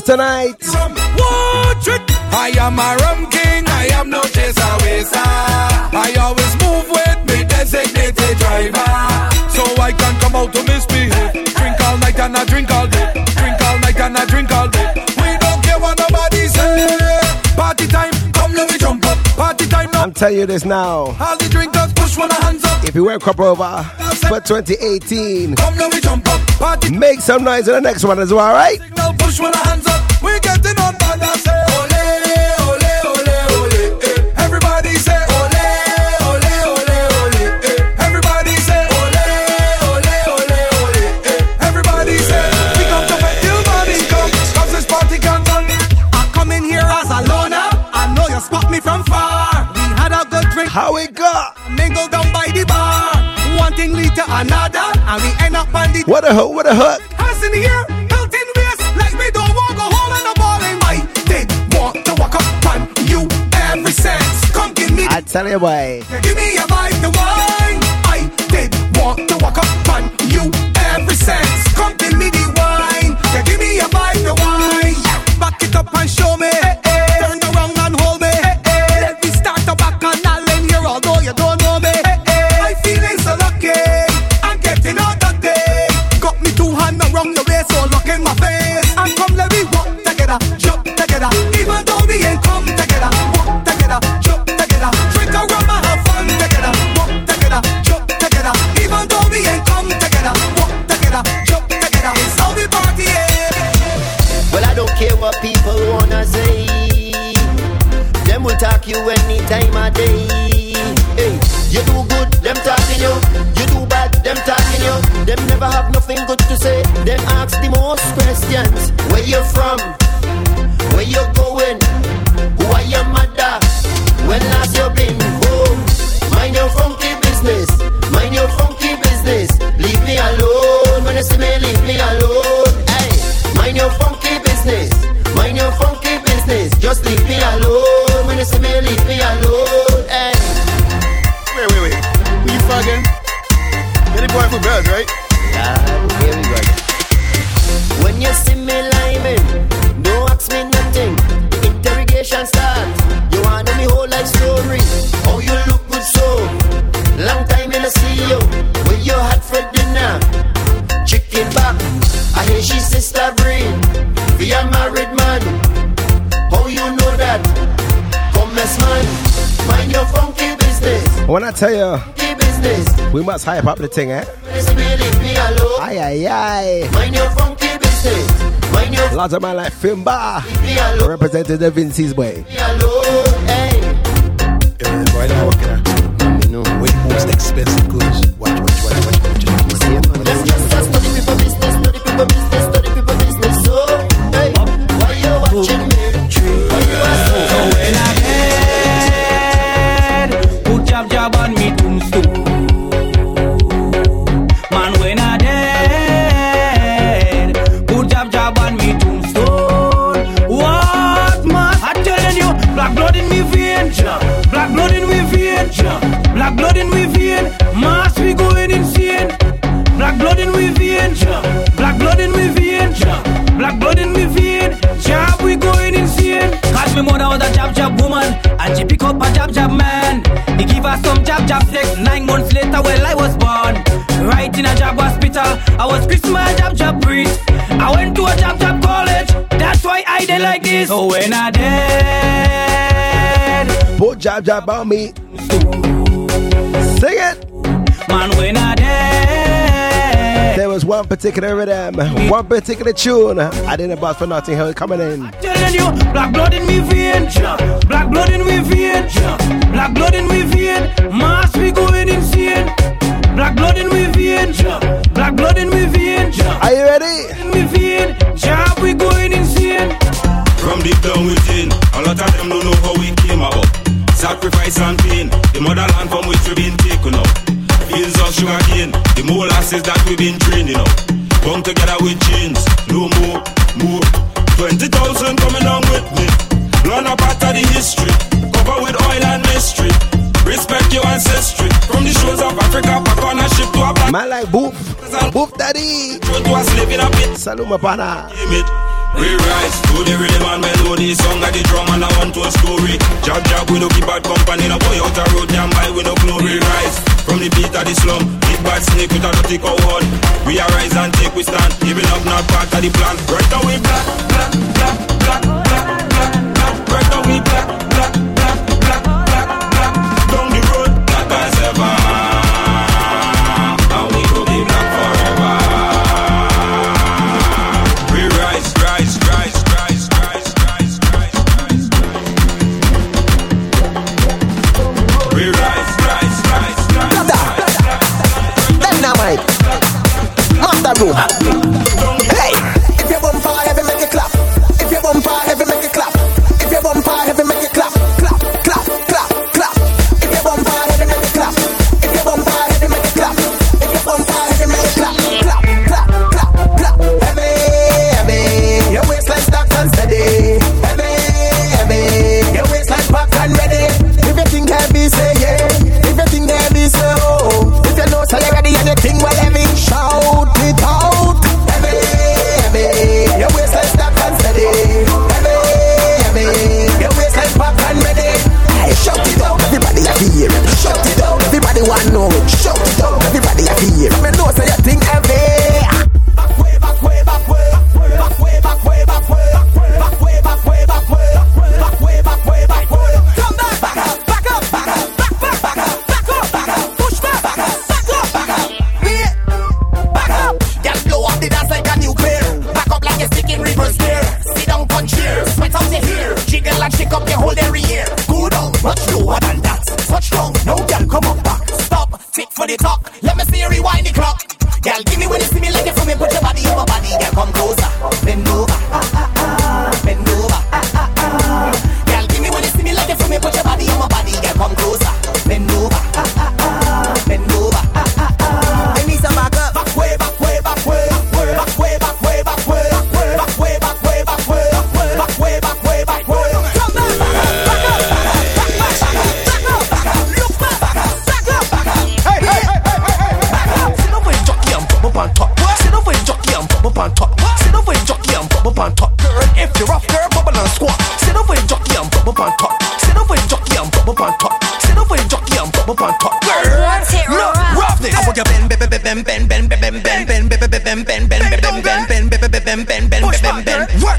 tonight. I am a rum king, I am no chaser waster. I always move with me designated driver. So I can come out to misbehave. Drink all night and I drink all day. Drink all night and I drink all day. We don't care what nobody say. Party time, come let me jump up. Party time now. I'm telling you this now. All the drinkers push one of hands up. If you were crop over for 2018, come let me jump up. Party. Make some noise in the next one as well, right? Signal, push one hands What a hook, what a hook. Hands in the air, belt in waist, like we don't want go home and a balling. I did want to walk up on you every sense. Come give me, I tell you why. give me tell you, we must hype up the thing, eh? Aye, aye, aye. Funky business. Lots of man like Fimba represented the Vinci's. Hey. Boy, can You know, most expensive. This. So when I dead, Put jab jab on me. Sing it. man, when I dead. There was one particular rhythm, one particular tune. I didn't bust for nothing. It coming in? telling you, black blood in me vein, black blood in me vein, black blood in me vein, mass we going insane. Black blood in me vein, black blood in me vein. Are you ready? In me vein, job we going. From deep down within, a lot of them don't know how we came about. Sacrifice and pain, the motherland from which we've been taken up. Fields of sugar cane, the molasses that we've been training up. Come together with chains, no more, more. 20,000 coming on with me. Learn a part of the history, cover with oil and mystery. Respect your ancestry. From the shores of Africa, back on a ship to a black Man like Boof, Boof Daddy. to a slave in a pit. Salute my partner. We rise to the rhythm and melody, song of the drum and I want to a story. Jab jab we no keep bad company, no boy out a road, Jam by we no glory. Rise from the beat of the slum, big bad snake with a dirty coward. We arise and take we stand, Even up not part of the plan. Right now we black, black, black, black, black, black, black. Right now we black. Let me see you rewind the clock. Girl, give me when you see me like you feel me. Put your body over body. Girl, come closer. Bend over.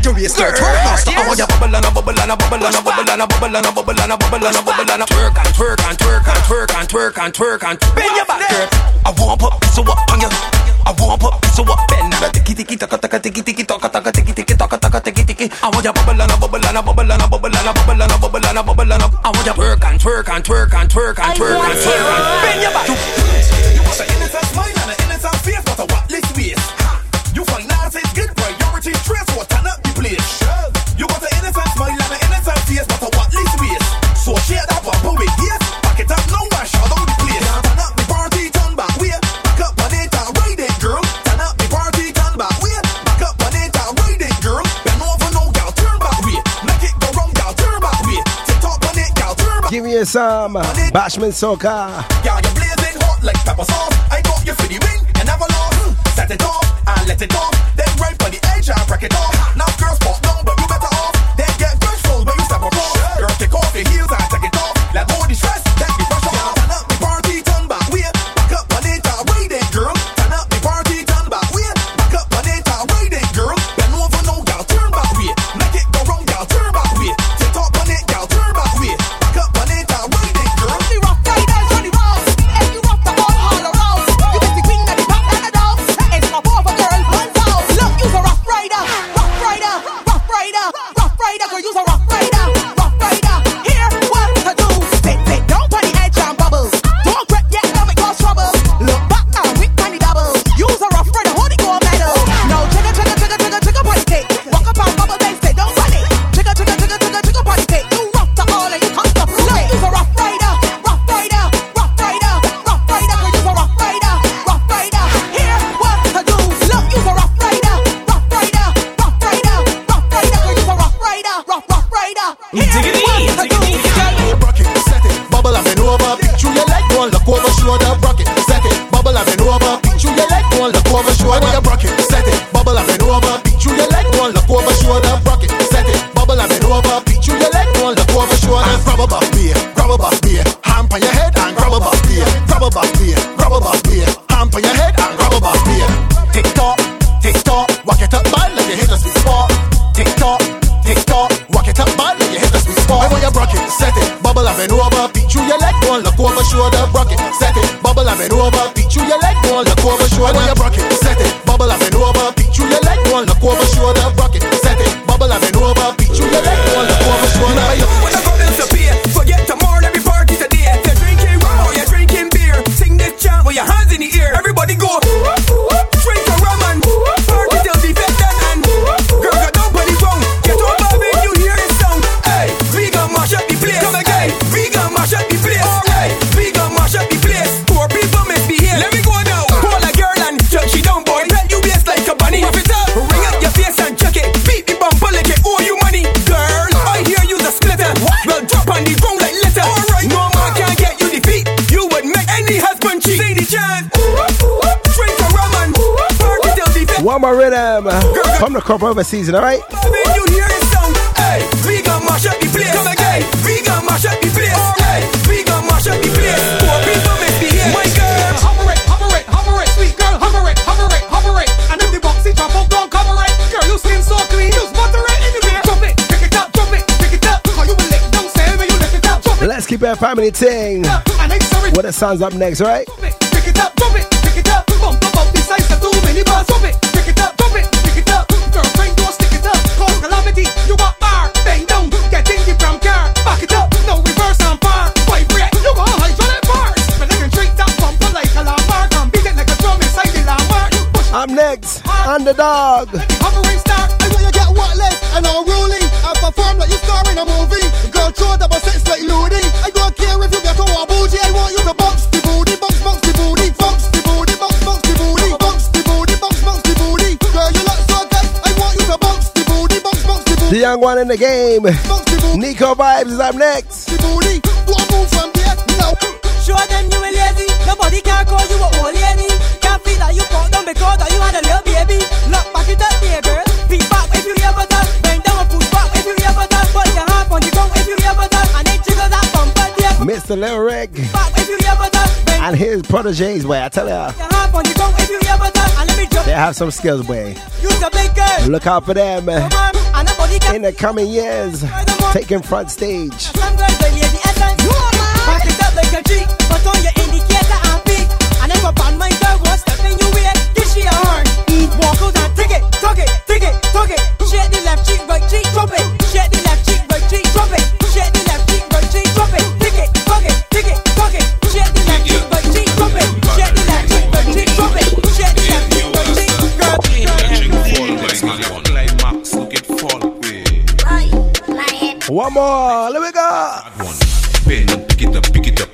your waist there. Twerk now. I want you bubble and a bubble and a bubble and a bubble and a bubble and a bubble and a bubble and a bubble and a twerk and twerk and twerk and twerk and twerk and twerk and bend your back. I warm up, so what? Hang your. I warm up, so what? Bend. Tiki tiki taka taka tiki tiki taka taka tiki tiki taka taka tiki tiki. I want you bubble and a bubble and a bubble and a bubble and a bubble and a bubble and a bubble and a. I want you twerk and twerk and twerk and twerk and twerk and twerk and bend your back. You say anything's mine. Sam, Bashman Soca. Yeah, you're blazing hot like pepper sauce. I got you for the win and never lost. Set it off and let it go. Crop over season, alright? When you hear this song, hey, we gon' mash up the place. Come again, we gon' mash up the place. Hey, we gon' mash up the place. Poor people misbehave. My girl, Hover it, hover it, hover it, sweet girl, hover it, hover it, hover it. And if the boxy drop out, don't cover it. Girl, you skin so clean, use butter it anywhere. Drop it, pick it up, drop it, pick it up. Cause you will lick, don't say when you lick it up. Drop it, Let's keep that family ting. and next sorry, What the sounds up next, alright? Underdog. Hovering star, I want you get what left and I'm ruling. I perform like you star in a movie. Girl, throw double sex like Looney. I don't care if you get to a bougie. I want you to bounce the booty, bounce, bounce the booty, bounce the booty, bounce, bounce the booty, bounce the booty, bounce, bounce the booty. Girl, you look so good. I want you to bounce the booty, bounce, bounce the booty. The young one in the game. Nico Vibes is up next. The booty, don't move from there. No. Show them you a lazy. Nobody can call you a old lady. Can't feel that you fall down because that you had a little Mr. Lil Rick Back if you ever done. Bend and his proteges, boy. I tell ya, your hand on the ground if you ever done. And let me jump. they have some skills, boy. Use a big girl. Look out for them in the coming years. Taking front stage. More. Let me go. Bend and pick it up, pick it up.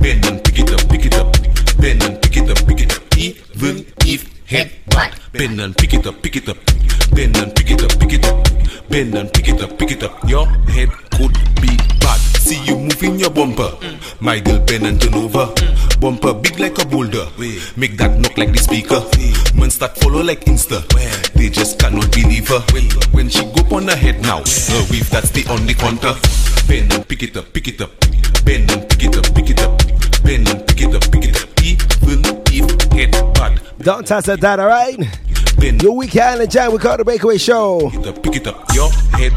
Bend and pick it up, pick it up. Bend and pick it up, pick it up. Even if head back. Bend and pick it up, pick it up. Bend and pick it up, pick it up. Bend and pick it up, pick it up. Your head could be bad. See you moving your bumper. My girl bend and turn over. Bumper big like a boulder. Make that knock like the speaker. Man start follow like Insta. They just cannot believe her. When she go on her head now, her weave that's the only counter. Bend and pick it up, pick it up. Bend and pick it up, pick it up. Bend and pick it up, pick it up. Even if head bad. Don't touch that, that, alright? Your weekend and jam, we call the Breakaway Show. Pick it up, pick it up. Your head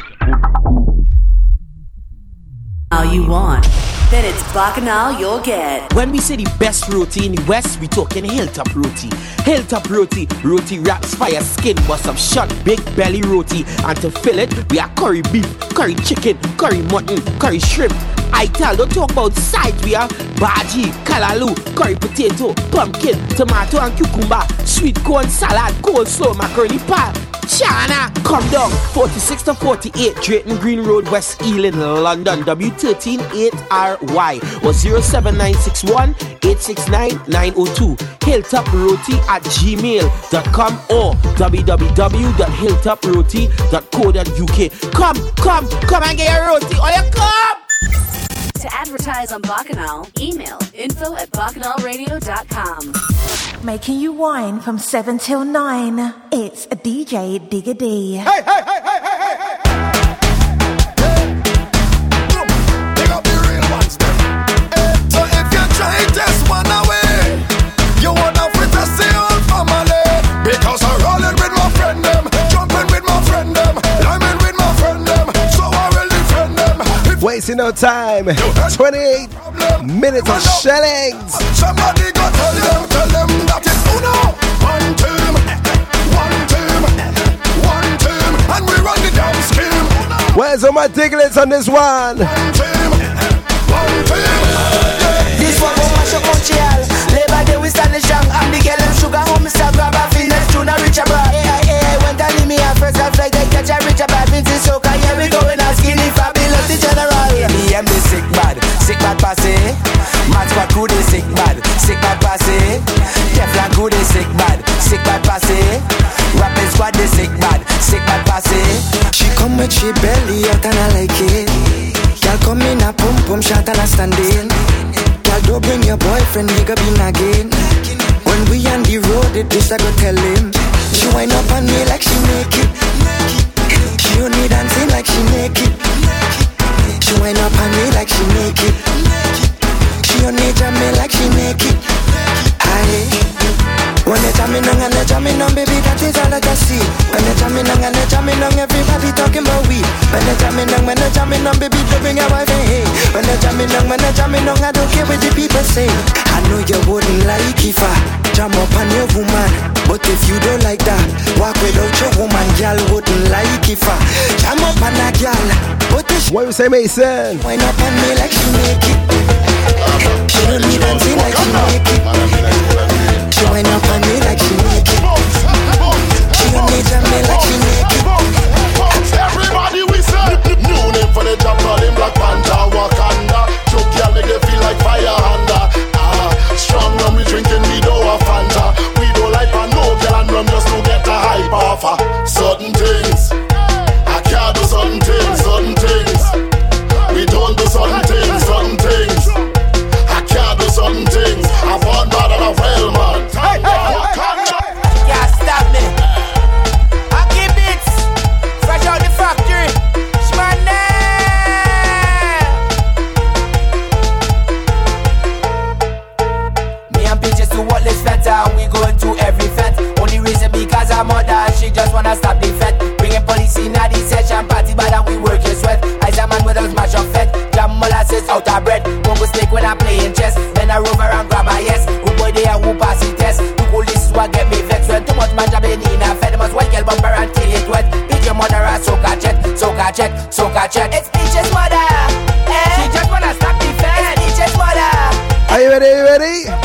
All you want. Then it's Bacchanal you'll get. When we say the best roti in the West, we talking hilltop roti. Hilltop roti, roti wraps, fire skin, but some short, big belly roti. And to fill it, we have curry beef, curry chicken, curry mutton, curry shrimp. I tell, don't talk about sides, we have bhaji, kalalu, curry potato, pumpkin, tomato and cucumber, sweet corn salad, coleslaw, macaroni pie. China, come down 46 to 48 Drayton Green Road, West Ealing, London, W13 8RY or 07961 869 902. Hilltop Roti at gmail.com or www.hilltoproti.co.uk. Come, come, come and get your roti. Oh, you come! To advertise on Bacchanal, email info at bacchanalradio.com. Making you wine from 7 till 9. It's a DJ Digga D. Hey, hey, hey, hey, hey, hey, hey. Big up the real ones, them. Eh, Wasting no time. 28 minutes of shellings. Somebody go tell them, tell them that it's uno. One team, one team, one team, and we run the damn scheme. Where's all my diglets on this one? This one from Masha Conchial Labor Day we stand strong I'm the girl them sugar home Mr. Grab a fitness tune a rich abroad Yeah, yeah, when they leave me a first I flight They catch a rich abroad Vince the general EM the sick bad Sick bad passe Match what good is sick bad Sick bad passe Teflon good is sick bad Sick bad passe Rapping squad is sick bad Sick bad passe She come with she belly out and I like it. Girl come in a pum pum shot and I stand in. Girl don't bring your boyfriend, go be nagging. When we on the road, it this I go tell him. She wind up on me like she naked. She only dancing like she naked. She wind up on me like she naked. She only jam me like she naked. Aye. When they jamming on and they jamming on, baby, that is all that I see. When they jamming on and they jamming on, everybody talking about we. When they jamming on, when they jamming on, baby, they bring your wife and hey. When they jamming on, when they jamming on, I don't care what the people say. I know you wouldn't like if I jam up on your woman, but if you don't like that, walk without your woman, girl wouldn't like if I jam up on a girl. But if What you say, Mason? wind up on me like she naked. She don't need dancing like she naked. She wind up on me like she naked. She jam me. Everybody we say New name for the Black Panther Wakanda. Feel like fire under. Ah, Strong rum we drinking we don't We don't like a no rum just to get a hype off just wanna stop the fete. Bringing police in at the session party, but then we work your sweat. Ice a man with us mash up fete. Jam molasses out of bread. Bongo snake when I'm playing chess. Then I rover and grab a yes. Who boy they and who pass the test. The police is what get me vexed when too much man jabbing in a fed. Must white girl bumper and kill it wet. Beat your mother a soca check, soca check, soca check. It's bitches mother. Eh? She just wanna stop the fed. It's bitches mother. Are you ready? Are you ready?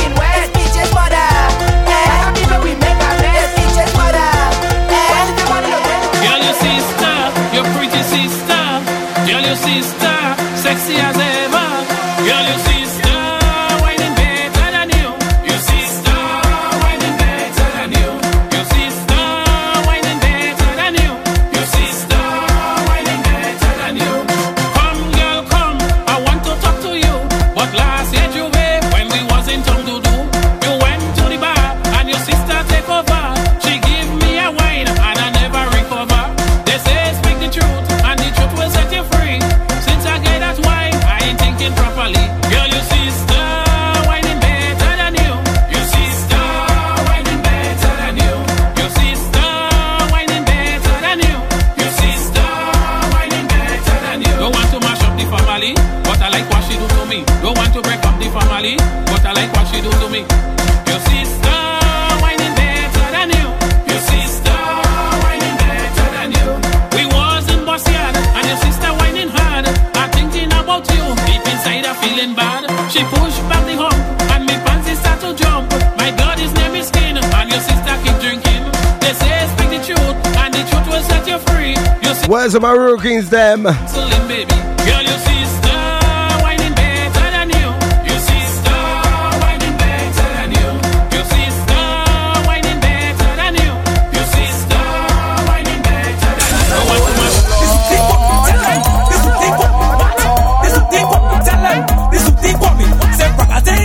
Tell them. This is deep what me say.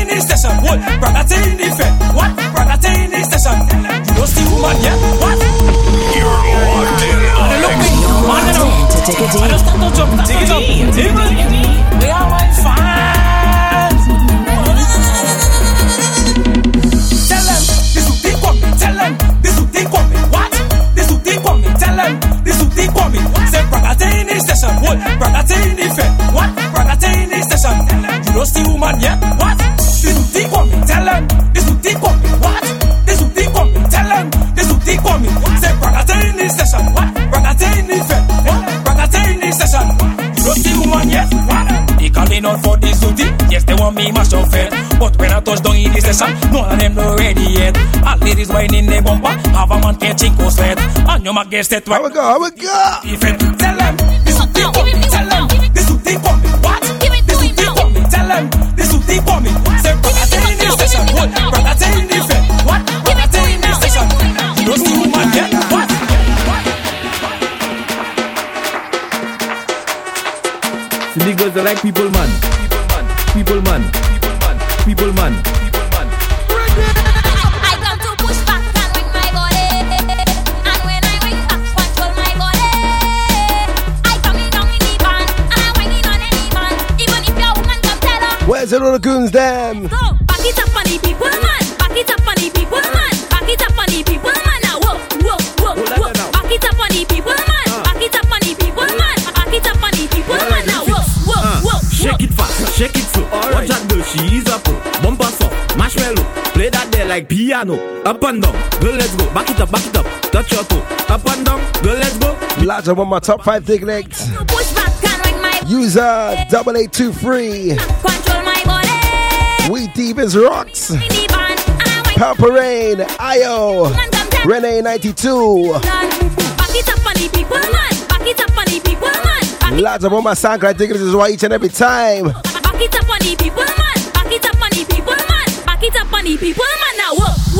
In the station, what? Bragate in the fed, what? Bragate in the station. You don't see woman yet, you know. I just start to jump, take it up, take it. We are my fans. Tell them this is deep what me. Tell them this is deep what me. What? This is deep what me. Tell them this is deep what me. Say Bragate in the station, what? Bragate in the what? Bragate in the station. You don't see woman yet, They calling out for this duty. Yes, they want me mash up fed. But when I touch down in the session, none of them not ready yet. All ladies whining their bumper, have a man can't sweat. And you might get set right. How we go, how we go? Tell them, this is deep for me. Tell them, this is deep for me. What? This is deep for me. Tell them, this is deep for me. Say, brother, in the session. What? Brother, in the fed. What? Brother, in the session. You don't see woman yet. What? The niggas are like. People piano. Up and down, girl, let's go. Back it up, back it up. Touch your toe. Up and down, girl, let's go. Larger one, my top five thick legs. User uh, double eight two three. We deep as rocks. Purple Rain, Io, Renee ninety two. Lads, I'm on my sound I think this is why each and every time. Back it up on the people, man. Back it up on the people, man. Back it up on the people.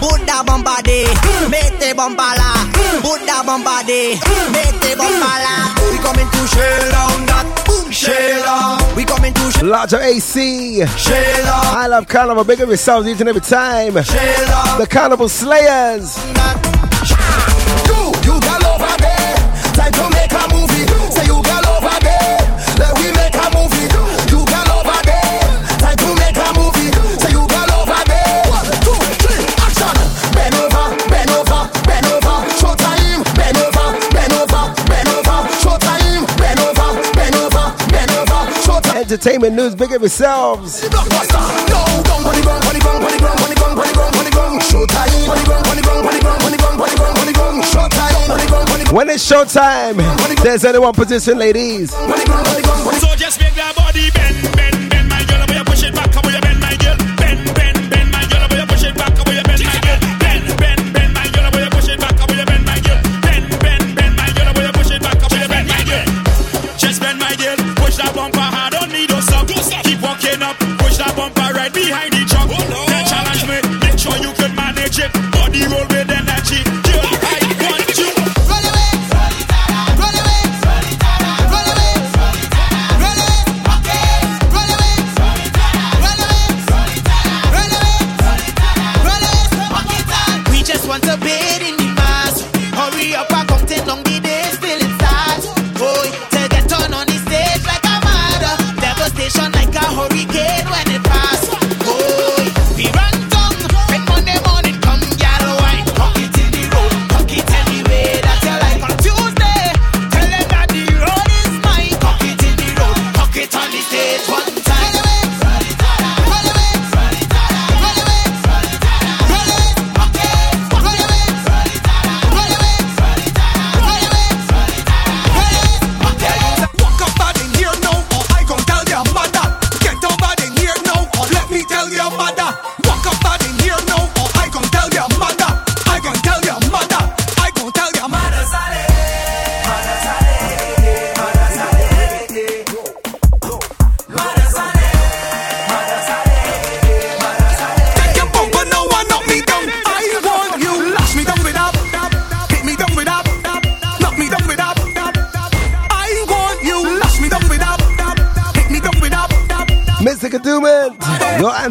Buddha bomba Mete Bombala. Buddha bomba Mete Bombala. We coming to shell down that, boom. We coming to shell. Larger AC. Shell. I love Carnival. Big up sounds each and every time. Shell. The Carnival Slayers. You, you got over there. Time to make entertainment news. Big up yourselves. When it's showtime, there's only one position, ladies. Soldier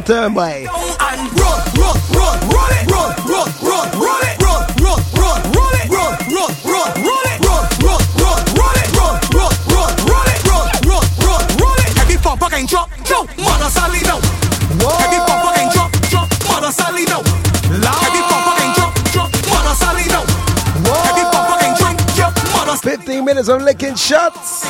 term, boy. Heavy I can't drop, mother Sally. Heavy drop, drop, mother Sally. Heavy drop, drop, mother Sally. Heavy drop, drop, mother. Fifteen minutes of licking shots.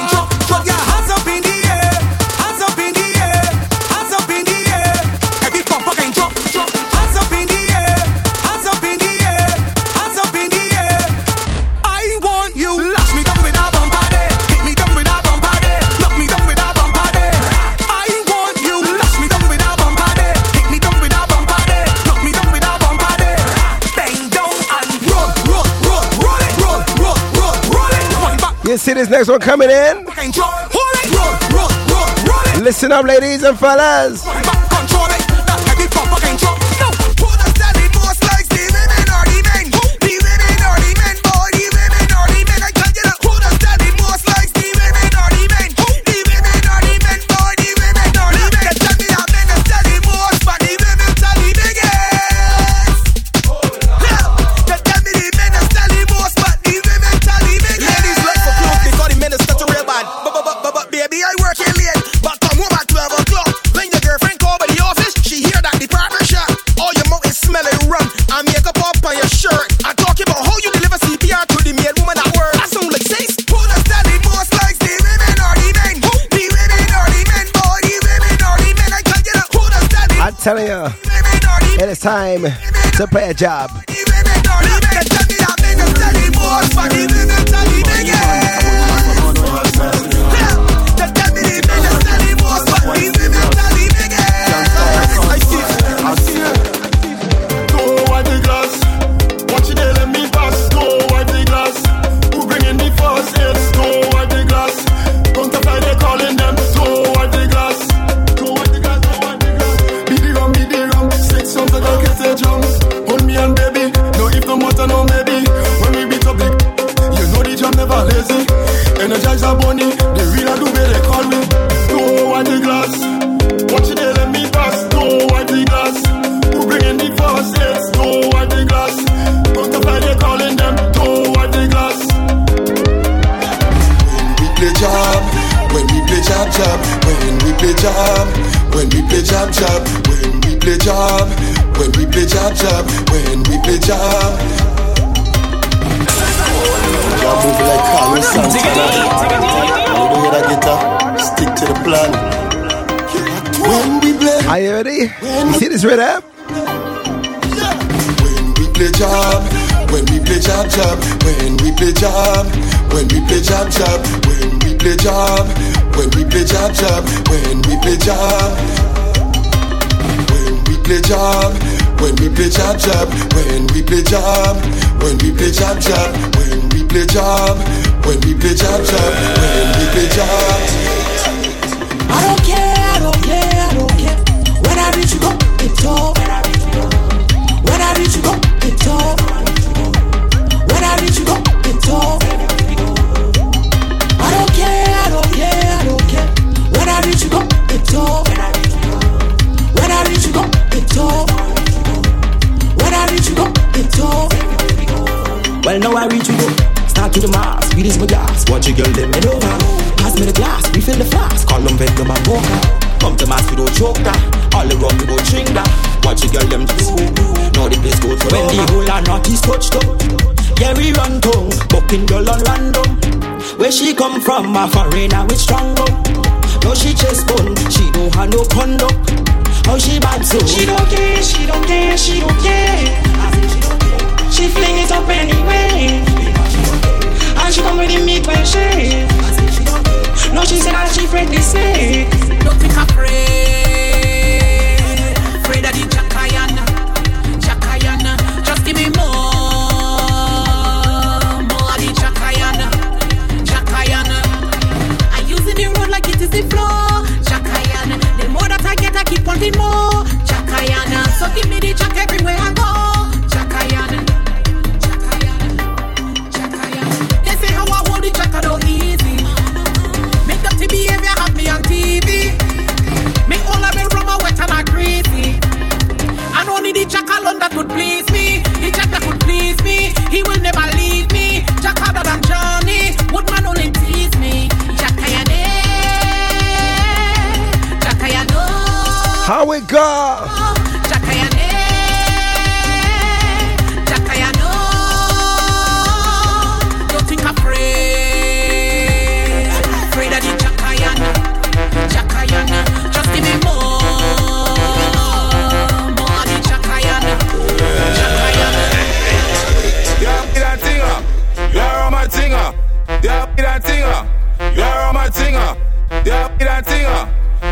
This next one coming in. Listen up, ladies and fellas. Telling you, it is time to play a job. When we play job, when we play job job, when we play job, when we play job job, when we play job. Y'all move like Carlos Santana. You know hear that guitar? Stick to the plan. When we play, Are you ready? You see this rhythm? when we play job, when we play job job, when we play job, when we play job job, when we play job, when we play job job, when we play job. When we play job, when we play job job, when we play job, when we play job job, when we play job, when we play job job, when we play job. I don't care, I don't care, I don't care. When I reach you go, it's all. When I reach you go, it's all. When I reach you go, it's all. I reach you go, it's all. When I reach you go, it's all. When I reach you go, it's all. Well, now I reach you go. Start to the mass, is my gas. Watch your girl, them me over. Pass me the glass, refill the flask. Call them vent, them a poker. Come to mass, we don't choke that. All the rum, we don't drink that. Watch your girl, them just Now the place good for when the whole and not is touched up. Yeah, we run tongue, bucking girl on random. Where she come from, a foreigner with strong. No, she chest bone, she don't have no condom. How she bad so? She don't care, she don't care, she don't care. She don't care. She fling it up anyway. And she come with the meat well shake. No, she said that she afraid to say. Don't think afraid. Afraid I wanting more. Jackayan. So give me the jack everywhere I go. Jackayan. They say how I hold the jack don't easy. Make dirty behavior have me on TV. Make all of it rum a wet and a greasy. And only the jack alone that could please me. The jack that could please me. He will never How it go?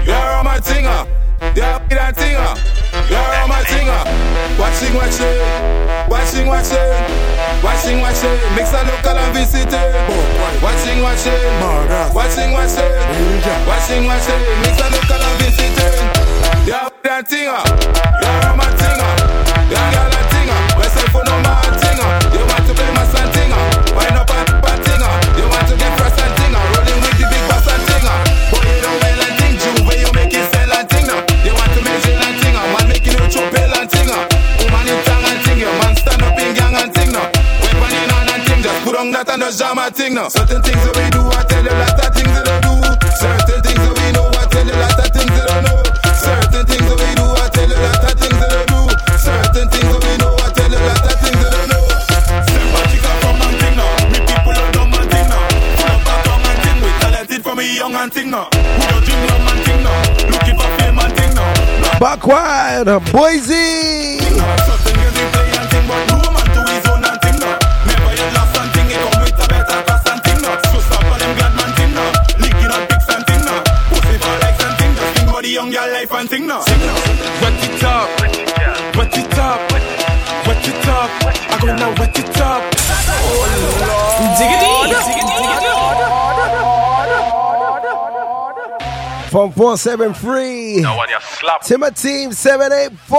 Yeah, on my thinger. My. Yeah, on my thinger. Yeah, be that thinger. Yeah, on my thinger. Watch it, watch it. Watch Watching, watching, watching, watching. Mix a local and visit it. Watching, watching, watching, watching, watching, watching. Mix a local and visit it. Yeah, that thing up. Yeah, I'm a that and jam a thing now. Certain things that we do, I tell you lot of things that I do. Certain things that we know, I tell you lot of things that I know. Certain things that we do, I tell you lot of things that I do. Certain things that we know, I tell you lot of things that I know. From. Me people talented from a young don't drink. Looking for fame Boise. 473. No one you slap. Timber Team 784.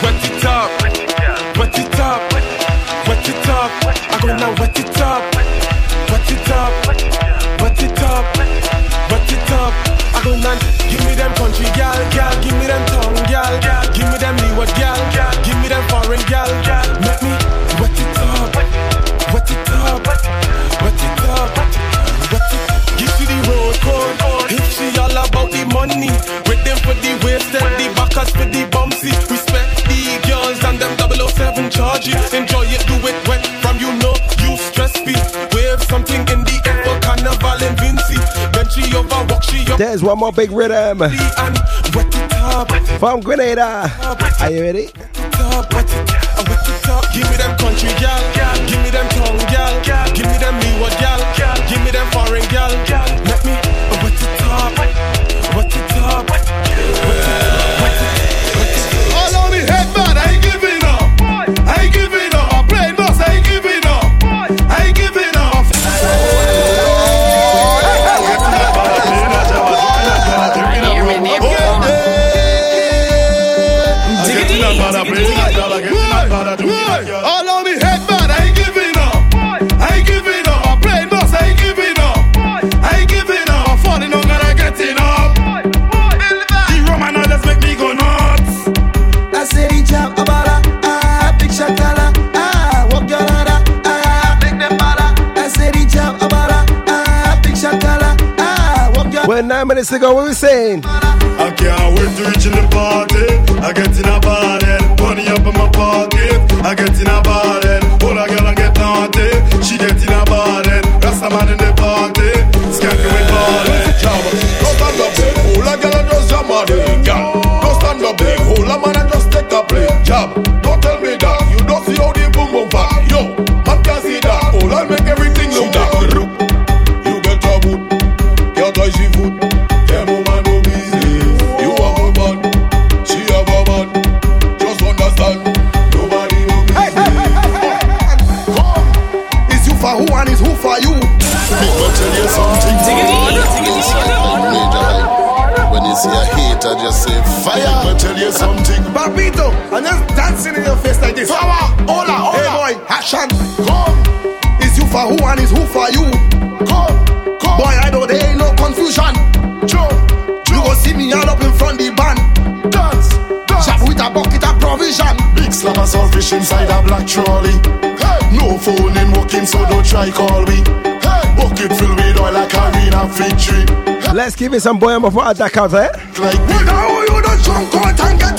Wet it up, wet it up, wet it up. I gonna wet it up, wet it up, wet it up, wet it up. I gonna give me them country gal, gal, give me There's one more big rhythm. From Grenada. Are you ready? Give me them country gal, give me them tongue gal, give me them gal, give me them foreign gal. Minutes ago, what we saying? I can't wait to reach in the party. I get in a money up in my pocket. I get in a and just dancing in your face like this. Power, hola, hola. Hey boy, action. Come, it's you for who and it's who for you. Come, come. Boy, I know there ain't no confusion. Joe, you go see me all up in front the band. Dance, dance. Shop with a bucket of provision. Big slab of saltfish inside a black trolley. Hey. No phone in working, so don't try call me. Hey. Bucket filled with oil like a arena victory. Let's give it some boy before I duck out, eh? Like we know you don't drunk out and get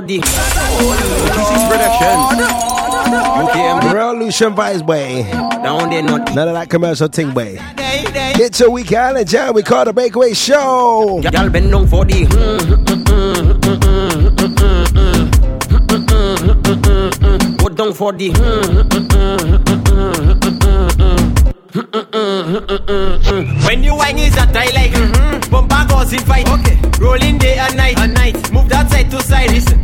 body. Kisses Productions. Okay, Revolution Vice Way. Down there, not none of that commercial thing way. It's a week island jam. We call the breakaway show. Y'all been down for the. What down for the. When you whine is a tie like mm-hmm. bumper goes in fight. Okay. Rolling day and night. and night. Move that side to side. Listen.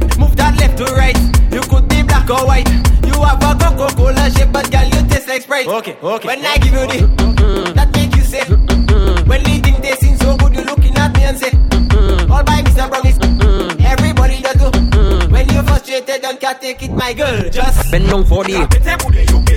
But girl, you taste like Sprite. Okay, okay. When I give you the, that make you say. When you think they seem so good, you looking at me and say, all by me some is everybody that do. When you frustrated, don't care, take it, my girl. Just bend down for the.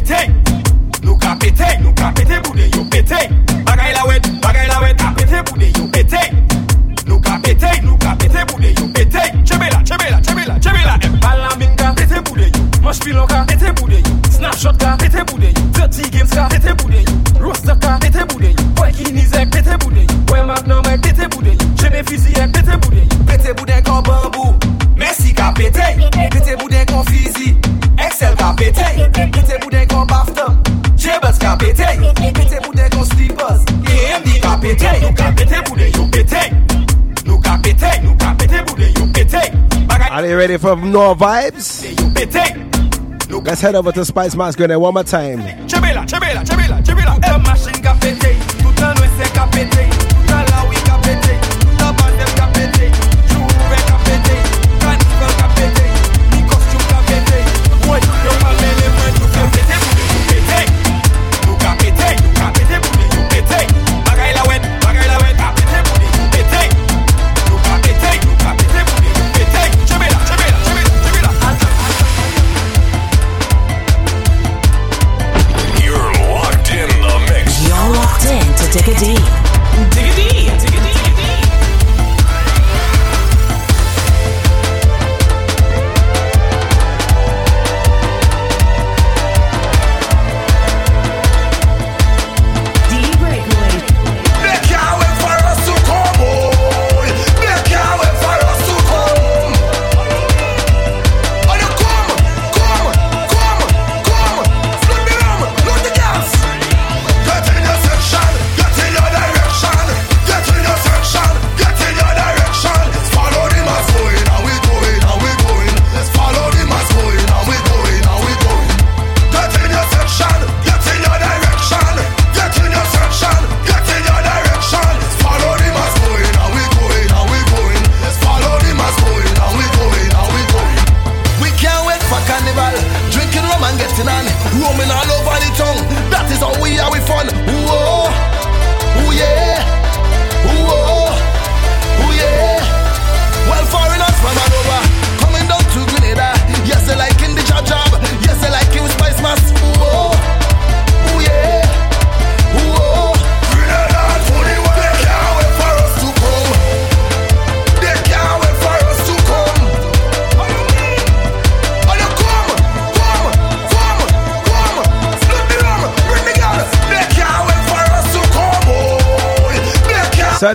ready for more vibes? Let's head over to Spicemas and one more time.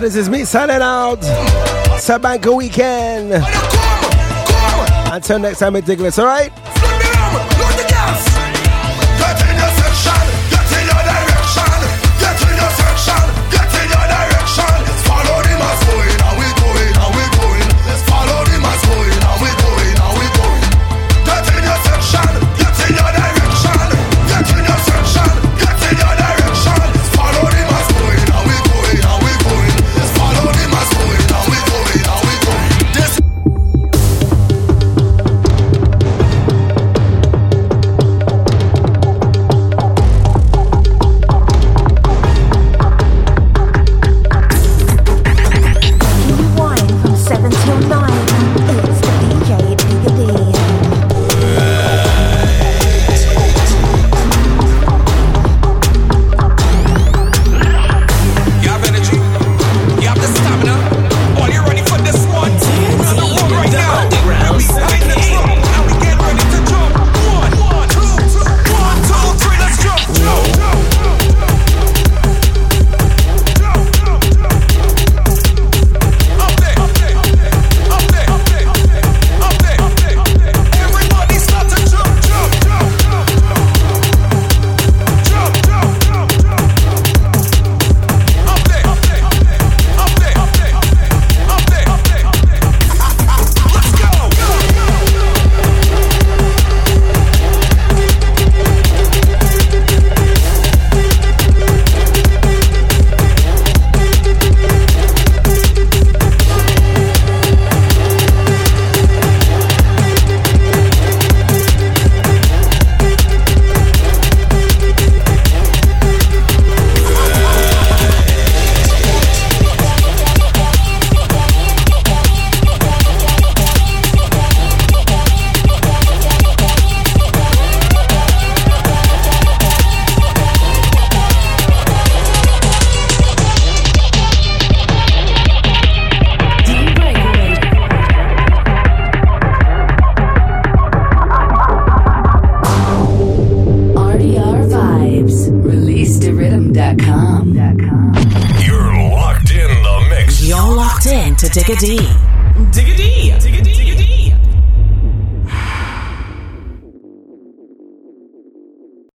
this is me signing out. Sabanka weekend. Until next time, ridiculous, alright?